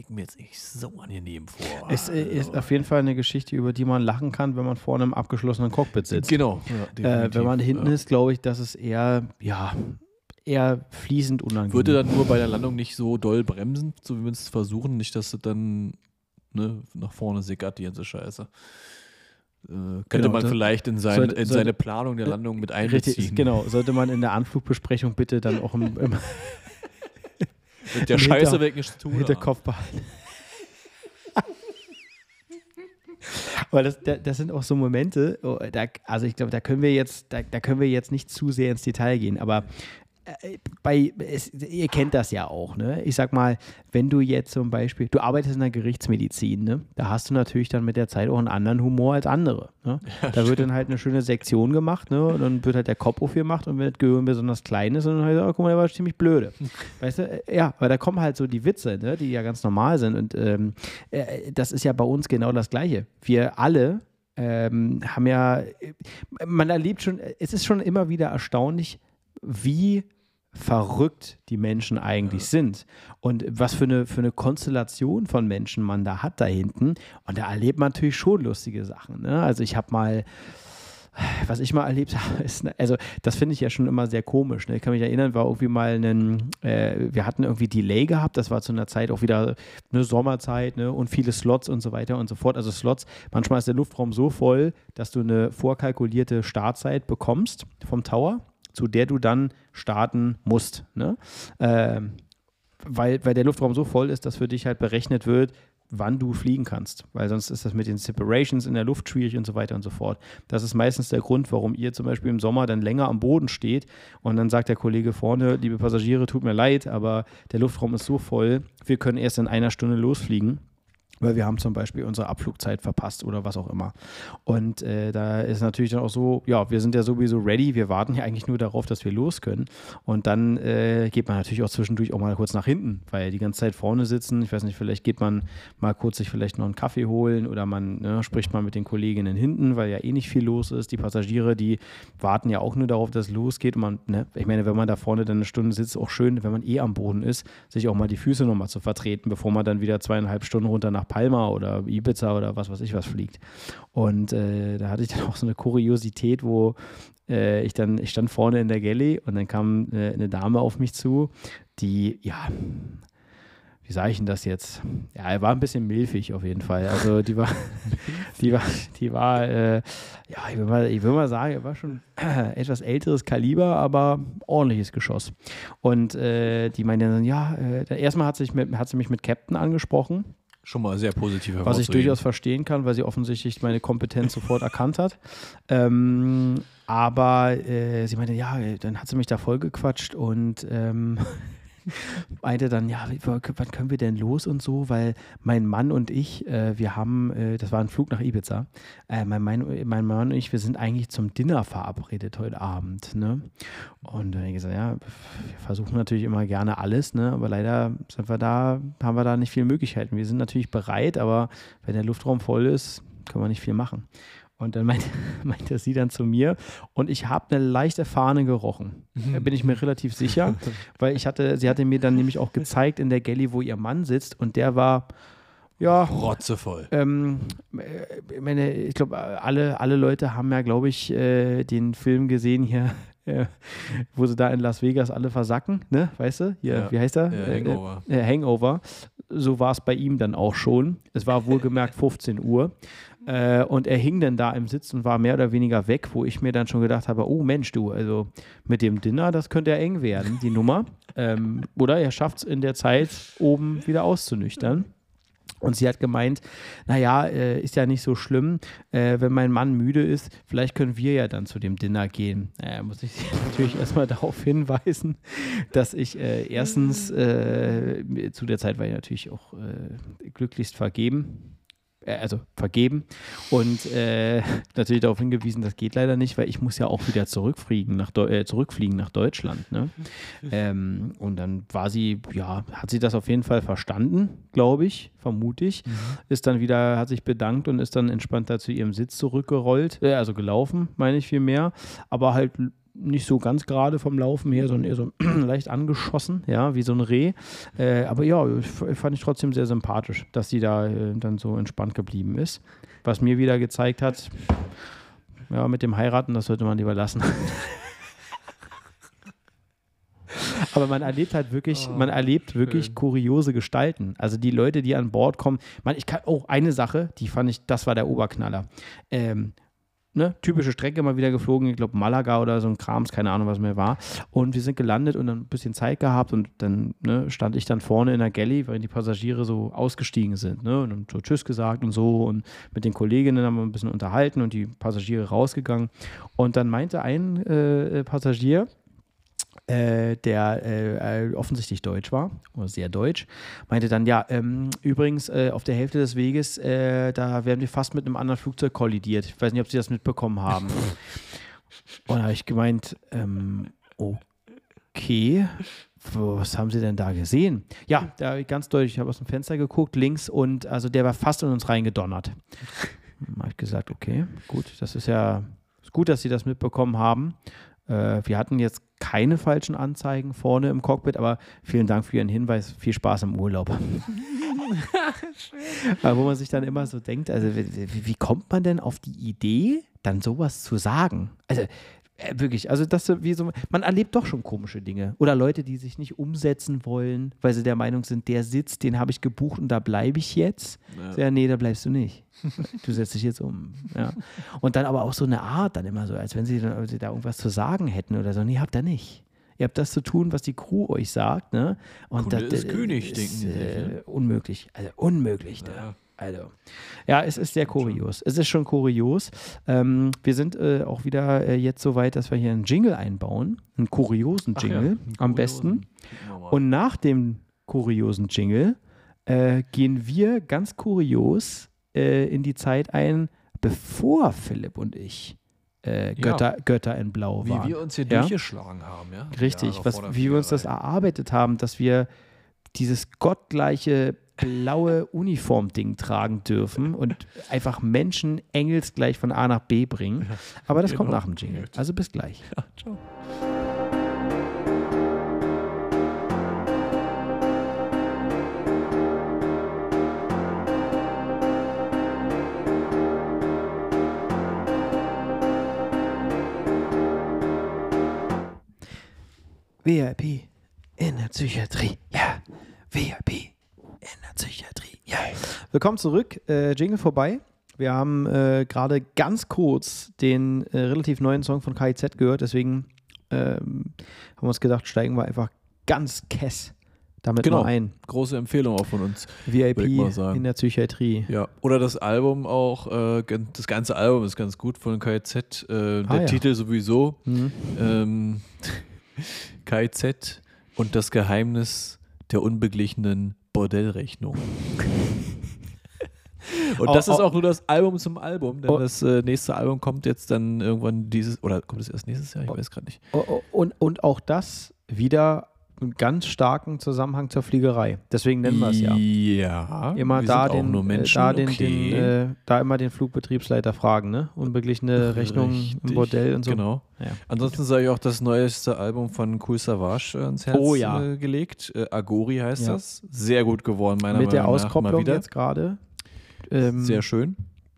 ich mir jetzt nicht so angenehm vor.
Es äh, ist
Also,
auf jeden Fall eine Geschichte, über die man lachen kann, wenn man vorne im abgeschlossenen Cockpit sitzt.
Genau. Ja,
Äh, wenn man hinten
ja.
ist, glaube ich, dass es eher, ja, eher fließend unangenehm.
Würde dann nur bei der Landung nicht so doll bremsen, so wie wir es versuchen, nicht, dass es dann ne, nach vorne sickert, die ganze Scheiße. Äh, könnte
Genau,
man vielleicht in, sein,
sollte-
in
sollte-
seine Planung der Landung mit
Richtig,
einbeziehen.
genau. Sollte man in der Anflugbesprechung bitte dann auch im, im
Mit der Scheiße
Hinter-
weg nicht zu tun. haben.
Hinterkopf behalten. Weil das, da- das sind auch so Momente, oh, da, also ich glaube, da können wir jetzt, da, da können wir jetzt nicht zu sehr ins Detail gehen, aber bei, es, ihr kennt das ja auch, ne? Ich sag mal, wenn du jetzt zum Beispiel, du arbeitest in der Gerichtsmedizin, ne? Da hast du natürlich dann mit der Zeit auch einen anderen Humor als andere. Ne? da wird dann halt eine schöne Sektion gemacht, ne? Und dann wird halt der Kopf aufgemacht und wenn das Gehirn besonders klein ist, dann halt, oh, guck mal, der war ziemlich blöde. Weißt du, äh, ja, weil da kommen halt so die Witze, ne? die ja ganz normal sind. Und ähm, äh, das ist ja bei uns genau das Gleiche. Wir alle ähm, haben ja, man erlebt schon, es ist schon immer wieder erstaunlich, wie verrückt die Menschen eigentlich sind und was für eine, für eine Konstellation von Menschen man da hat da hinten. Und da erlebt man natürlich schon lustige Sachen. Ne? Also ich habe mal, was ich mal erlebt habe, ist, ne- also das finde ich ja schon immer sehr komisch. Ne? Ich kann mich erinnern, war irgendwie mal ein, äh, wir hatten irgendwie Delay gehabt, das war zu einer Zeit auch wieder eine Sommerzeit ne? und viele Slots und so weiter und so fort. Also Slots, manchmal ist der Luftraum so voll, dass du eine vorkalkulierte Startzeit bekommst vom Tower, zu der du dann starten musst. Ne? Ähm, weil, weil der Luftraum so voll ist, dass für dich halt berechnet wird, wann du fliegen kannst. Weil sonst ist das mit den Separations in der Luft schwierig und so weiter und so fort. Das ist meistens der Grund, warum ihr zum Beispiel im Sommer dann länger am Boden steht und dann sagt der Kollege vorne, liebe Passagiere, tut mir leid, aber der Luftraum ist so voll, wir können erst in einer Stunde losfliegen. Weil wir haben zum Beispiel unsere Abflugzeit verpasst oder was auch immer. Und äh, da ist natürlich dann auch so, ja, wir sind ja sowieso ready, wir warten ja eigentlich nur darauf, dass wir los können. Und dann äh, geht man natürlich auch zwischendurch auch mal kurz nach hinten, weil die ganze Zeit vorne sitzen. Ich weiß nicht, vielleicht geht man mal kurz sich vielleicht noch einen Kaffee holen oder man ne, spricht mal mit den Kolleginnen hinten, weil ja eh nicht viel los ist. Die Passagiere, die warten ja auch nur darauf, dass es losgeht. Und man, ne, ich meine, wenn man da vorne dann eine Stunde sitzt, auch schön, wenn man eh am Boden ist, sich auch mal die Füße nochmal zu vertreten, bevor man dann wieder zweieinhalb Stunden runter nach Palma oder Ibiza oder was weiß ich was fliegt. Und äh, da hatte ich dann auch so eine Kuriosität, wo äh, ich dann, ich stand vorne in der Galley und dann kam äh, eine Dame auf mich zu, die, ja, wie sage ich denn das jetzt? Ja, er war ein bisschen milfig auf jeden Fall. Also die war, die war, die war, äh, ja, ich will, mal, ich will mal sagen, er war schon etwas älteres Kaliber, aber ordentliches Geschoss. Und äh, die meinte dann, ja, äh, erstmal hat, sich mit, hat sie mich mit Captain angesprochen.
Schon mal sehr positiv
Was ich durchaus verstehen kann, weil sie offensichtlich meine Kompetenz sofort erkannt hat. Ähm, aber äh, sie meinte, ja, dann hat sie mich da vollgequatscht und ähm, meinte dann, ja, wann können wir denn los und so, weil mein Mann und ich, äh, wir haben, äh, das war ein Flug nach Ibiza, äh, mein, mein, mein Mann und ich, wir sind eigentlich zum Dinner verabredet heute Abend. Ne? Und dann habe ich gesagt, ja, wir versuchen natürlich immer gerne alles, ne? aber leider sind wir da, haben wir da nicht viele Möglichkeiten. Wir sind natürlich bereit, aber wenn der Luftraum voll ist, können wir nicht viel machen. Und dann meinte, meinte sie dann zu mir und ich habe eine leichte Fahne gerochen. Da bin ich mir relativ sicher, weil ich hatte, sie hatte mir dann nämlich auch gezeigt in der Galley, wo ihr Mann sitzt und der war, ja,
Rotzevoll.
ähm, äh, ich meine, ich glaube, alle, alle Leute haben ja, glaube ich, äh, den Film gesehen hier, äh, wo sie da in Las Vegas alle versacken, ne? Weißt du? Hier,
Ja.
wie heißt er?
Ja,
Äh,
Hangover.
Äh, Hangover. So war es bei ihm dann auch schon. Es war wohlgemerkt 15 Uhr. Äh, und er hing dann da im Sitz und war mehr oder weniger weg, wo ich mir dann schon gedacht habe, oh Mensch, du, also mit dem Dinner, das könnte ja eng werden, die Nummer. Ähm, oder er schafft es in der Zeit, oben wieder auszunüchtern. Und sie hat gemeint, naja, äh, ist ja nicht so schlimm, äh, wenn mein Mann müde ist, vielleicht können wir ja dann zu dem Dinner gehen. Äh, muss ich natürlich erstmal darauf hinweisen, dass ich äh, erstens, äh, zu der Zeit war ich natürlich auch äh, glücklichst vergeben. Äh, also vergeben. Und äh, natürlich darauf hingewiesen, das geht leider nicht, weil ich muss ja auch wieder zurückfliegen nach, Deu äh, zurückfliegen nach Deutschland. Ne? Ähm, und dann war sie, ja, hat sie das auf jeden Fall verstanden, glaube ich, vermute ich. Ist dann wieder, hat sich bedankt und ist dann entspannt da zu ihrem Sitz zurückgerollt, äh, also gelaufen, meine ich vielmehr. Aber halt nicht so ganz gerade vom Laufen her, sondern eher so leicht angeschossen, ja, wie so ein Reh. Äh, aber ja, fand ich trotzdem sehr sympathisch, dass sie da äh, dann so entspannt geblieben ist. Was mir wieder gezeigt hat, ja, mit dem Heiraten, das sollte man lieber lassen. Aber man erlebt halt wirklich, man erlebt wirklich kuriose Gestalten. Also die Leute, die an Bord kommen. Man, ich kann auch eine Sache, die fand ich, das war der Oberknaller. Ähm, ne, typische Strecke mal wieder geflogen, ich glaube Malaga oder so ein Krams, keine Ahnung, was mehr war. Und wir sind gelandet und dann ein bisschen Zeit gehabt und dann ne, stand ich dann vorne in der Galley, weil die Passagiere so ausgestiegen sind. Ne, und so Tschüss gesagt und so und mit den Kolleginnen haben wir ein bisschen unterhalten und die Passagiere rausgegangen. Und dann meinte ein äh, Passagier, äh, der äh, äh, offensichtlich deutsch war, oder sehr deutsch, meinte dann, ja, ähm, übrigens äh, auf der Hälfte des Weges, äh, da werden wir fast mit einem anderen Flugzeug kollidiert. Ich weiß nicht, ob Sie das mitbekommen haben. Und da habe ich gemeint, ähm, okay, was haben Sie denn da gesehen? Ja, da ganz deutlich, ich habe aus dem Fenster geguckt, links und also der war fast in uns reingedonnert. Dann habe ich gesagt, okay, gut, das ist ja ist gut, dass Sie das mitbekommen haben. Äh, wir hatten jetzt keine falschen Anzeigen vorne im Cockpit, aber vielen Dank für Ihren Hinweis. Viel Spaß im Urlaub. Aber wo man sich dann immer so denkt, also wie, wie kommt man denn auf die Idee, dann sowas zu sagen? Also wirklich, also das so wie so, man erlebt doch schon komische Dinge. Oder Leute, die sich nicht umsetzen wollen, weil sie der Meinung sind, der Sitz, den habe ich gebucht und da bleibe ich jetzt. Ja. ja, nee, da bleibst du nicht. Du setzt dich jetzt um. Ja. Und dann aber auch so eine Art, dann immer so, als wenn sie, dann, sie da irgendwas zu sagen hätten oder so. Nee, habt ihr nicht. Ihr habt das zu tun, was die Crew euch sagt, ne? Und
Kunde
das
ist König,
ist,
denken sich,
äh,
ne?
Unmöglich. Also unmöglich. Da.
Ja.
Also, ja, es ist sehr kurios. Es ist schon kurios. Ähm, wir sind äh, auch wieder äh, jetzt so weit, dass wir hier einen Jingle einbauen. Einen kuriosen
Ach ja,
Jingle
einen
am
kuriosen.
besten. Und nach dem kuriosen Jingle äh, gehen wir ganz kurios äh, in die Zeit ein, bevor Philipp und ich äh, Götter, Götter in Blau
wie
waren.
wir uns hier
Ja?
durchgeschlagen haben, ja?
Richtig, was, wie wir uns das erarbeitet haben, dass wir dieses gottgleiche blaue Uniform-Ding tragen dürfen und einfach Menschen engelsgleich von A nach B bringen. Aber das kommt
Genau.
nach dem Jingle. Also bis gleich.
Ja, ciao.
VIP in der Psychiatrie. Ja, VIP in der Psychiatrie. Ja. Willkommen zurück. Äh, Jingle vorbei. Wir haben äh, gerade ganz kurz den äh, relativ neuen Song von KIZ gehört, deswegen ähm, haben wir uns gedacht, steigen wir einfach ganz kess damit
Genau.
mal ein.
Große Empfehlung auch von uns.
VIP in der Psychiatrie.
Ja, oder das Album auch, äh, das ganze Album ist ganz gut von KIZ. Äh, der
Ah, ja.
Titel sowieso.
Mhm.
Ähm, KIZ und das Geheimnis der unbeglichenen Bordellrechnung. Und das ist
au-
auch nur das Album zum Album, denn
Oh.
das äh, nächste Album kommt jetzt dann irgendwann dieses, oder kommt es erst nächstes Jahr? Ich weiß gerade nicht.
Und, und auch das wieder einen ganz starken Zusammenhang zur Fliegerei. Deswegen nennen wir es ja.
Ja,
Immer
wir
da den, äh, da, den,
okay.
den, äh, da immer den Flugbetriebsleiter fragen, ne? Unbeglichene Rechnungen im Bordell und so.
Genau.
Ja.
Ansonsten sei ich auch das neueste Album von Cool Savage äh, ans Herz
Oh ja.
äh, gelegt. Äh, Agori heißt
Ja.
das. Sehr gut geworden, meiner
Mit der
Meinung nach. Mal
Auskopplung
wieder.
jetzt gerade, ähm,
Sehr schön.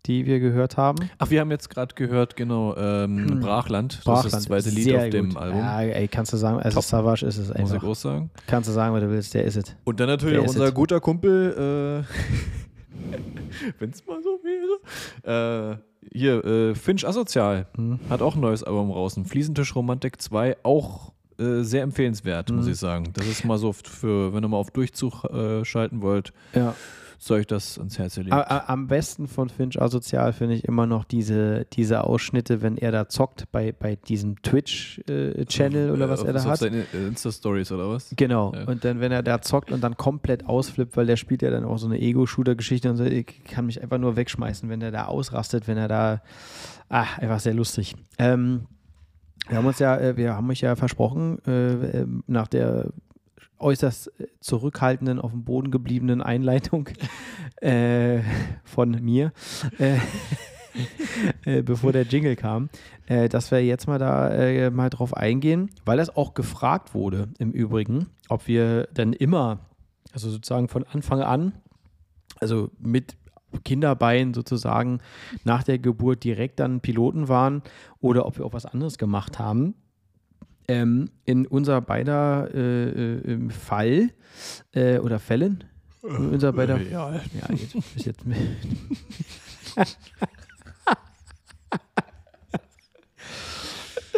Die wir gehört haben.
Ach, wir haben jetzt gerade gehört, genau, ähm, Brachland. Das ist das zweite Lied
Sehr
auf dem
gut.
Album.
Ja, ey, kannst du sagen, also
Top.
Savage ist es
Muss ich
einfach.
groß sagen.
Kannst du sagen, was du willst, der ist es.
Und dann natürlich auch unser
es.
guter Kumpel, äh, wenn es mal so wäre. Äh, hier, äh, Finch Asozial
Mhm.
hat auch ein neues Album draußen. Fliesentisch Romantik 2, auch äh, sehr empfehlenswert, muss
Mhm.
ich sagen. Das ist mal so für, wenn ihr mal auf Durchzug äh, schalten wollt,
Ja.
Soll ich das ans Herz legen.
Am besten von Finch Asozial finde ich immer noch diese, diese Ausschnitte, wenn er da zockt bei, bei diesem Twitch-Channel oder was
Äh,
er da
auf
hat.
Seine äh, Insta-Stories oder was?
Genau.
Ja.
Und dann, wenn er da zockt und dann komplett ausflippt, weil der spielt ja dann auch so eine Ego-Shooter-Geschichte und so, ich kann mich einfach nur wegschmeißen, wenn er da ausrastet, wenn er da, ah, einfach sehr lustig. Ähm, wir haben uns ja, äh, wir haben euch ja versprochen, äh, ähm, nach der äußerst äh, zurückhaltenden, auf dem Boden gebliebenen Einleitung äh, von mir, äh, äh, bevor der Jingle kam, äh, dass wir jetzt mal da äh, mal drauf eingehen, weil das auch gefragt wurde im Übrigen, ob wir dann immer, also sozusagen von Anfang an, also mit Kinderbein sozusagen nach der Geburt direkt dann Piloten waren oder ob wir auch was anderes gemacht haben. Ähm, in unser beider äh, äh, im Fall äh, oder Fällen, in unser beider,
Ja,
ja, jetzt, ist jetzt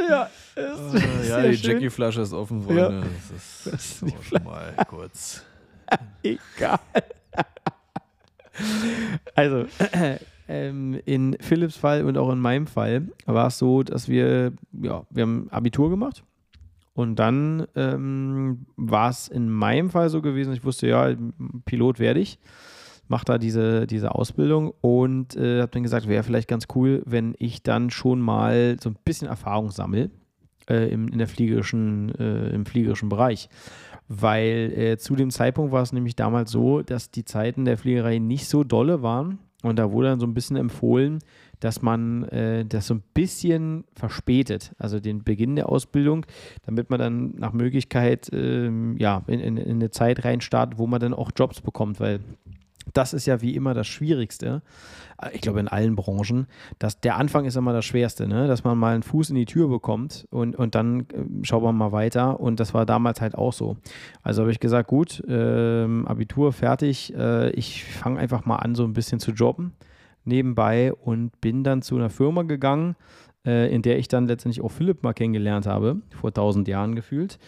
ja, es ist
ja, die. Jackie-Flasche ist offen,
Ja.
Freunde. Das ist,
Das ist
schon mal kurz.
egal. Also, ähm, in Philipps Fall und auch in meinem Fall war es so, dass wir, ja, wir haben Abitur gemacht. Und dann ähm, war es in meinem Fall so gewesen, ich wusste, ja, Pilot werde ich, mache da diese, diese Ausbildung und äh, habe dann gesagt, wäre vielleicht ganz cool, wenn ich dann schon mal so ein bisschen Erfahrung sammle äh, im, in der fliegerischen, äh, im fliegerischen Bereich. Weil äh, zu dem Zeitpunkt war es nämlich damals so, dass die Zeiten der Fliegerei nicht so dolle waren. Und da wurde dann so ein bisschen empfohlen, dass man äh, das so ein bisschen verspätet, also den Beginn der Ausbildung, damit man dann nach Möglichkeit ähm, ja, in, in, in eine Zeit reinstartet, wo man dann auch Jobs bekommt, weil das ist ja wie immer das Schwierigste. Äh, Ich glaube, in allen Branchen. Dass der Anfang ist immer das Schwerste, ne? dass man mal einen Fuß in die Tür bekommt und, und dann äh, schaut man mal weiter. Und das war damals halt auch so. Also habe ich gesagt, gut, ähm, Abitur fertig. Äh, ich fange einfach mal an, so ein bisschen zu jobben nebenbei und bin dann zu einer Firma gegangen, äh, in der ich dann letztendlich auch Philipp mal kennengelernt habe, vor tausend Jahren gefühlt,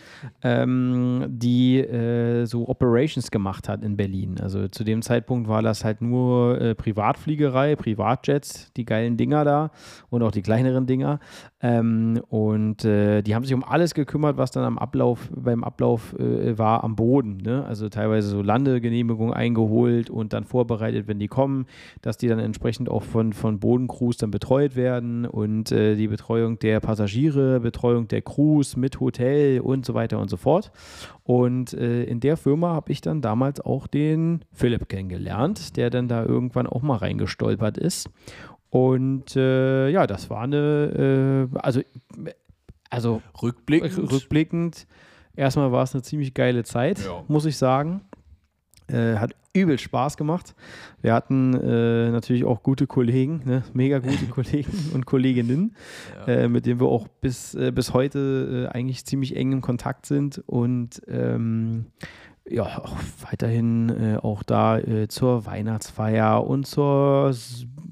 ähm, die äh, so Operations gemacht hat in Berlin. Also zu dem Zeitpunkt war das halt nur äh, Privatfliegerei, Privatjets, die geilen Dinger da und auch die kleineren Dinger. Ähm, und äh, die haben sich um alles gekümmert, was dann am Ablauf, beim Ablauf äh, war am Boden. Ne? Also teilweise so Landegenehmigung eingeholt und dann vorbereitet, wenn die kommen, dass die dann entsprechend auch von, von Bodencrews dann betreut werden und äh, die Betreuung der Passagiere, Betreuung der Crews mit Hotel und so weiter und so fort. Und äh, in der Firma habe ich dann damals auch den Philipp kennengelernt, der dann da irgendwann auch mal reingestolpert ist. Und äh, ja, das war eine, äh, also, also
Rückblickend.
rückblickend, erstmal war es eine ziemlich geile Zeit,
Ja.
muss ich sagen. Äh, hat übel Spaß gemacht. Wir hatten äh, natürlich auch gute Kollegen, ne? mega gute Kollegen und Kolleginnen,
Ja.
äh, mit denen wir auch bis, äh, bis heute äh, eigentlich ziemlich eng im Kontakt sind und ähm, ja, auch weiterhin äh, auch da äh, zur Weihnachtsfeier und zur,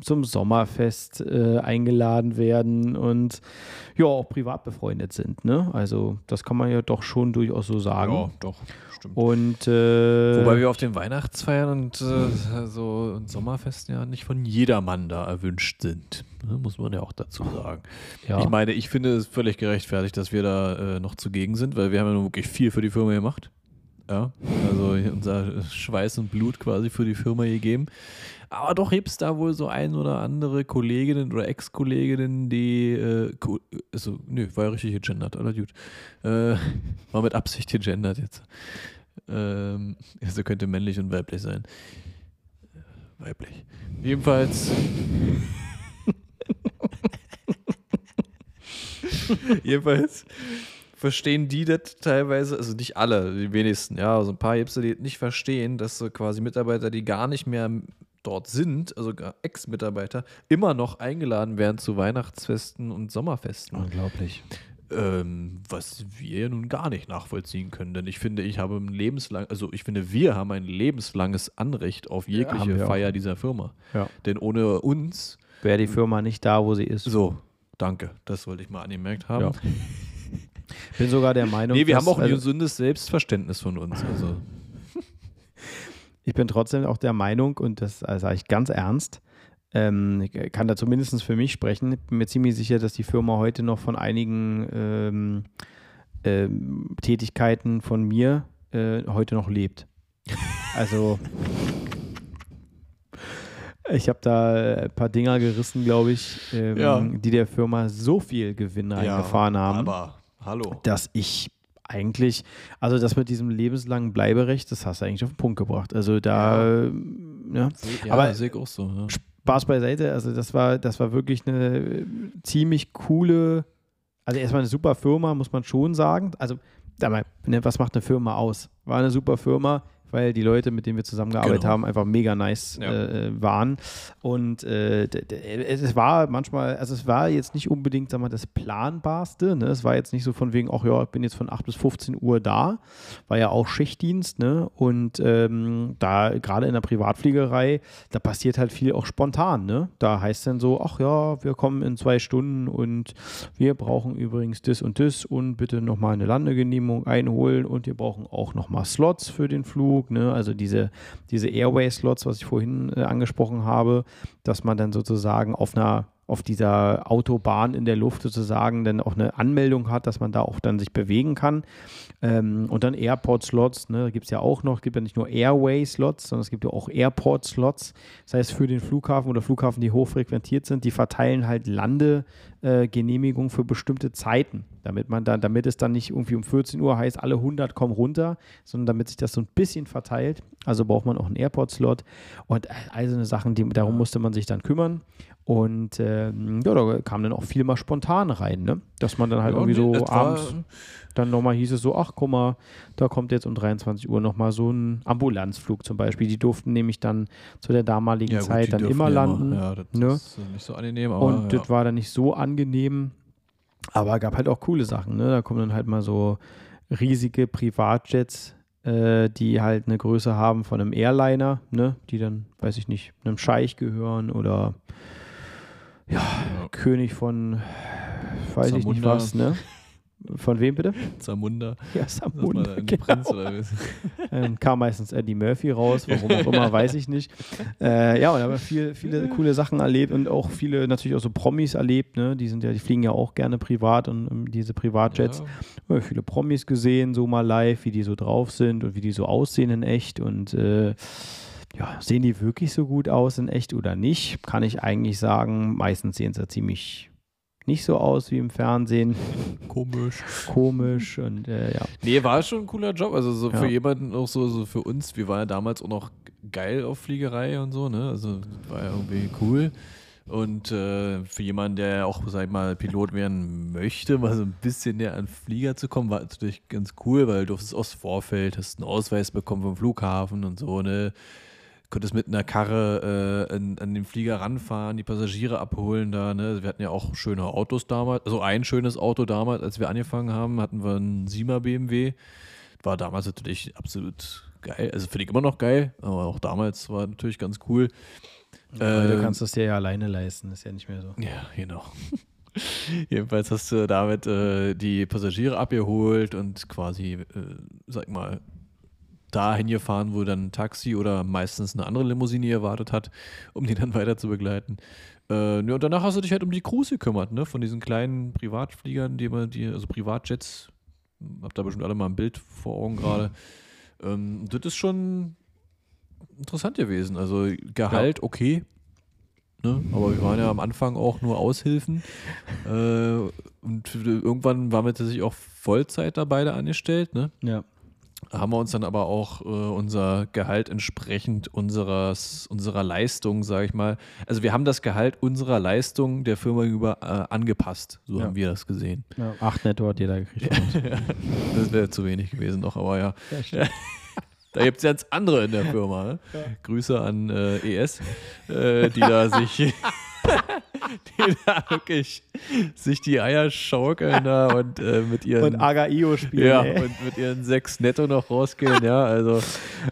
zum Sommerfest äh, eingeladen werden und ja, auch privat befreundet sind. Ne? Also das kann man ja doch schon durchaus so sagen.
ja, doch, stimmt.
Und äh,
Wobei wir auf den Weihnachtsfeiern und äh, so und Sommerfesten ja nicht von jedermann da erwünscht sind. Ne, muss man ja auch dazu sagen.
ja,
Ich meine, ich finde es völlig gerechtfertigt, dass wir da äh, noch zugegen sind, weil wir haben ja nun wirklich viel für die Firma gemacht. Ja, also unser Schweiß und Blut quasi für die Firma gegeben. Aber doch gibt es da wohl so ein oder andere Kolleginnen oder Ex-Kolleginnen, die, äh, also, nö, war ja richtig gegendert, alles gut. Äh, war mit Absicht gegendert jetzt. Ähm, also könnte männlich und weiblich sein. Weiblich. Jedenfalls. Jedenfalls verstehen die das teilweise, also nicht alle, die wenigsten, ja, also ein paar gibt es, die nicht verstehen, dass so quasi Mitarbeiter, die gar nicht mehr dort sind, also Ex-Mitarbeiter, immer noch eingeladen werden zu Weihnachtsfesten und Sommerfesten.
unglaublich.
Ähm, was wir nun gar nicht nachvollziehen können, denn ich finde, ich habe ein lebenslang, also ich finde, wir haben ein lebenslanges Anrecht auf jegliche
auch.
Feier dieser Firma.
Ja.
Denn ohne uns,
Wäre die Firma nicht da, wo sie ist.
so, danke, das wollte ich mal angemerkt haben.
Ja. Bin sogar der Meinung,
Nee, wir
dass-
haben auch ein
also,
gesundes Selbstverständnis von uns. Also,
ich bin trotzdem auch der Meinung, und das äh, sage ich ganz ernst, ähm, ich kann da zumindest für mich sprechen. Ich bin mir ziemlich sicher, dass die Firma heute noch von einigen ähm, ähm, Tätigkeiten von mir äh, heute noch lebt. Also ich habe da ein paar Dinger gerissen, glaube ich, ähm,
Ja.
die der Firma so viel Gewinn eingefahren haben
Aber, hallo.
dass ich eigentlich, also das mit diesem lebenslangen Bleiberecht, das hast du eigentlich auf den Punkt gebracht. Also da, ja.
Ja,
Aber-
sehe ich auch so. Ja.
Spaß beiseite, also das war, das war wirklich eine äh, ziemlich coole, also erstmal eine super Firma, muss man schon sagen. Also, ne, was macht eine Firma aus? War eine super Firma, weil die Leute, mit denen wir zusammengearbeitet
Genau.
haben, einfach mega nice
Ja.
äh, waren. Und äh, es war manchmal, also es war jetzt nicht unbedingt, sag mal, das Planbarste. Ne? Es war jetzt nicht so von wegen, ach ja, ich bin jetzt von 8 bis 15 Uhr da. War ja auch Schichtdienst, ne? Und ähm, da, gerade in der Privatfliegerei, da passiert halt viel auch spontan, ne? Da heißt dann so, ach ja, wir kommen in zwei Stunden und wir brauchen übrigens das und das und bitte nochmal eine Landegenehmigung einholen und wir brauchen auch nochmal Slots für den Flug, ne? Also diese, diese Airway-Slots, was ich vorhin äh, angesprochen habe, dass man dann sozusagen auf einer auf dieser Autobahn in der Luft sozusagen dann auch eine Anmeldung hat, dass man da auch dann sich bewegen kann. Ähm, und dann Airport-Slots, ne, da gibt es ja auch noch, es gibt ja nicht nur Airway-Slots, sondern es gibt ja auch Airport-Slots. Das heißt, für den Flughafen oder Flughafen, die hochfrequentiert sind, die verteilen halt Landegenehmigungen für bestimmte Zeiten, damit man dann, damit es dann nicht irgendwie um 14 Uhr heißt, alle 100 kommen runter, sondern damit sich das so ein bisschen verteilt. Also braucht man auch einen Airport-Slot und all so eine Sachen, die, darum musste man sich dann kümmern. Und ähm, ja, da kam dann auch viel mal spontan rein, ne? Dass man dann halt
Ja,
irgendwie so abends dann nochmal hieß es so, ach guck mal, da kommt jetzt um 23 Uhr nochmal so ein Ambulanzflug zum Beispiel. Die durften nämlich dann zu der damaligen
Ja, gut,
Zeit dann immer landen.
Ja, das
ne?
ist äh, nicht so angenehm, aber
Und das war dann nicht so angenehm. Aber gab halt auch coole Sachen. Ne? Da kommen dann halt mal so riesige Privatjets, äh, die halt eine Größe haben von einem Airliner, ne? die dann, weiß ich nicht, einem Scheich gehören oder
ja.
König von, weiß ich nicht
Zamunda.
was. Ne? Von wem bitte?
Zamunda.
Ja,
ein
Genau.
Prinz oder was?
Dann kam meistens Eddie Murphy raus, warum auch immer, weiß ich nicht. Äh, ja, und aber viel, viele coole Sachen erlebt und auch viele natürlich auch so Promis erlebt, ne? Die sind ja, die fliegen ja auch gerne privat und ähm, diese Privatjets.
Ja,
viele Promis gesehen, so mal live, wie die so drauf sind und wie die so aussehen in echt und äh, ja, sehen die wirklich so gut aus in echt oder nicht? Kann ich eigentlich sagen, meistens sehen sie ziemlich nicht so aus wie im Fernsehen,
Komisch.
komisch und äh, ja.
Nee, war schon ein cooler Job. Also so
Ja.
für jemanden auch so, so für uns, wir waren ja damals auch noch geil auf Fliegerei und so, ne? Also war ja irgendwie cool. Und äh, für jemanden, der auch, sag ich mal, Pilot werden möchte, mal so ein bisschen näher an Flieger zu kommen, war natürlich ganz cool, weil du durftest aus Vorfeld, hast einen Ausweis bekommen vom Flughafen und so, ne? Konntest mit einer Karre äh, an, an den Flieger ranfahren, die Passagiere abholen da, ne? Wir hatten ja auch schöne Autos damals, also ein schönes Auto damals, als wir angefangen haben, hatten wir einen Siemer BMW. War damals natürlich absolut geil, also finde ich immer noch geil, aber auch damals war natürlich ganz cool.
Du
Ähm,
kannst es dir ja alleine leisten, ist ja nicht mehr so.
ja, genau. Jedenfalls hast du damit äh, die Passagiere abgeholt und quasi, äh, sag mal, dahin gefahren, wo dann ein Taxi oder meistens eine andere Limousine gewartet hat, um die dann weiter zu begleiten. Äh, ja, und danach hast du dich halt um die Crews gekümmert, ne? Von diesen kleinen Privatfliegern, die man, die, also Privatjets, habt da bestimmt alle mal ein Bild vor Augen gerade. Ähm, das ist schon interessant gewesen. Also Gehalt, okay. Ne? Aber wir waren ja am Anfang auch nur Aushilfen. äh, und irgendwann waren wir tatsächlich auch Vollzeit da beide angestellt. Ne?
Ja.
Haben wir uns dann aber auch äh, unser Gehalt entsprechend unseres, unserer Leistung, sage ich mal. Also wir haben das Gehalt unserer Leistung der Firma gegenüber äh, angepasst. So
Ja.
haben wir das gesehen.
ja. Acht netto hat jeder gekriegt.
Das wäre zu wenig gewesen noch, aber ja.
Ja.
Da gibt es ganz andere in der Firma. Ne? Grüße an äh, ES, äh, die da sich die da wirklich sich die Eier schaukeln da und äh, mit ihren
Und Agaio spielen.
ja,
ey.
und mit ihren sechs Netto noch rausgehen, ja, also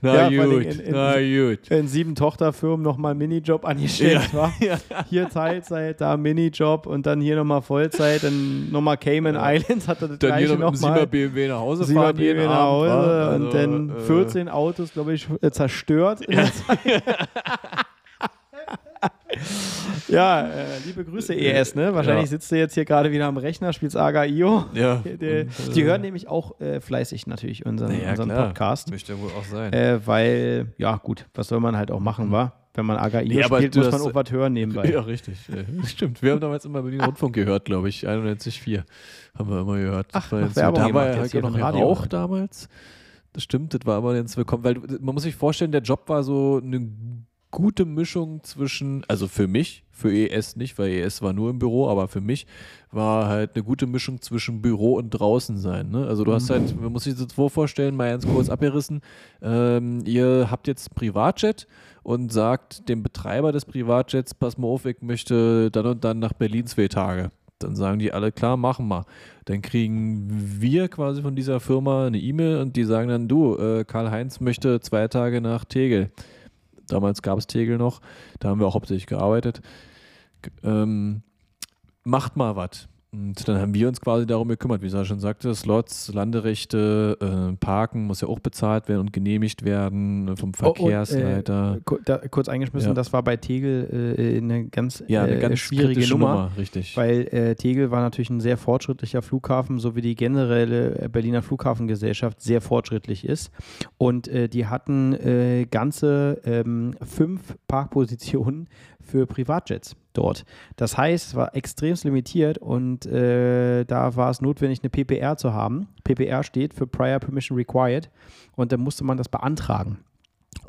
Ja,
na
vor
gut,
in- in-
na gut.
in sieben Tochterfirmen nochmal Minijob angestellt war. Hier Teilzeit, da Minijob und dann hier nochmal Vollzeit, dann nochmal Cayman Islands hat er das
Dann hier
gleiche
noch mit dem 7er
nochmal.
BMW nach Hause fahren
BMW nach
Abend,
Hause
wa?
und
Also,
dann
äh,
14 Autos, glaube ich, äh, zerstört. in der Zeit. Ja, äh, liebe Grüße ES, ne? Wahrscheinlich
Ja.
sitzt du jetzt hier gerade wieder am Rechner, spielst Aga.io.
Ja.
Die, die,
äh,
die hören nämlich auch äh, fleißig natürlich unseren,
na ja,
unseren
klar.
Podcast.
Möchte ja wohl auch sein.
Äh, weil, ja, gut, was soll man halt auch machen, wa? Wenn man Aga.io
Nee, aber
spielt, muss man auch was hören nebenbei.
Ja, richtig. Äh, Stimmt. Wir haben damals immer Berlin Rundfunk gehört, glaube ich. 91,4 haben wir immer gehört. Das
Ach,
so, da war
gemacht
ja
hier
noch
Radio.
Rauch damals. Das stimmt, das war aber jetzt willkommen, weil man muss sich vorstellen, der Job war so eine gute Mischung zwischen, also für mich, für ES nicht, weil ES war nur im Büro, aber für mich war halt eine gute Mischung zwischen Büro und draußen sein. Ne? Also du hast halt, man muss sich das vorstellen, mal ganz kurz abgerissen, ähm, ihr habt jetzt Privatjet und sagt dem Betreiber des Privatjets, pass mal auf, ich möchte dann und dann nach Berlin zwei Tage. Dann sagen die alle, klar, machen wir. Dann kriegen wir quasi von dieser Firma eine E-Mail und die sagen dann, du, äh, Karl-Heinz möchte zwei Tage nach Tegel. Damals gab es Tegel noch, da haben wir auch hauptsächlich gearbeitet. Ähm, macht mal was. Und dann haben wir uns quasi darum gekümmert, wie ich schon sagte, Slots, Landerechte, äh, Parken muss ja auch bezahlt werden und genehmigt werden vom
Oh, und,
Verkehrsleiter.
Äh, kurz eingeschmissen,
Ja.
das war bei Tegel äh, eine ganz,
ja, eine
äh,
ganz
schwierige
kritische
Nummer.
richtig.
Weil äh, Tegel war natürlich ein sehr fortschrittlicher Flughafen, so wie die generelle äh, Berliner Flughafengesellschaft sehr fortschrittlich ist. Und die hatten ganze ähm, fünf Parkpositionen für Privatjets dort. Das heißt, es war extremst limitiert und äh, da war es notwendig, eine PPR zu haben. PPR steht für Prior Permission Required und da musste man das beantragen.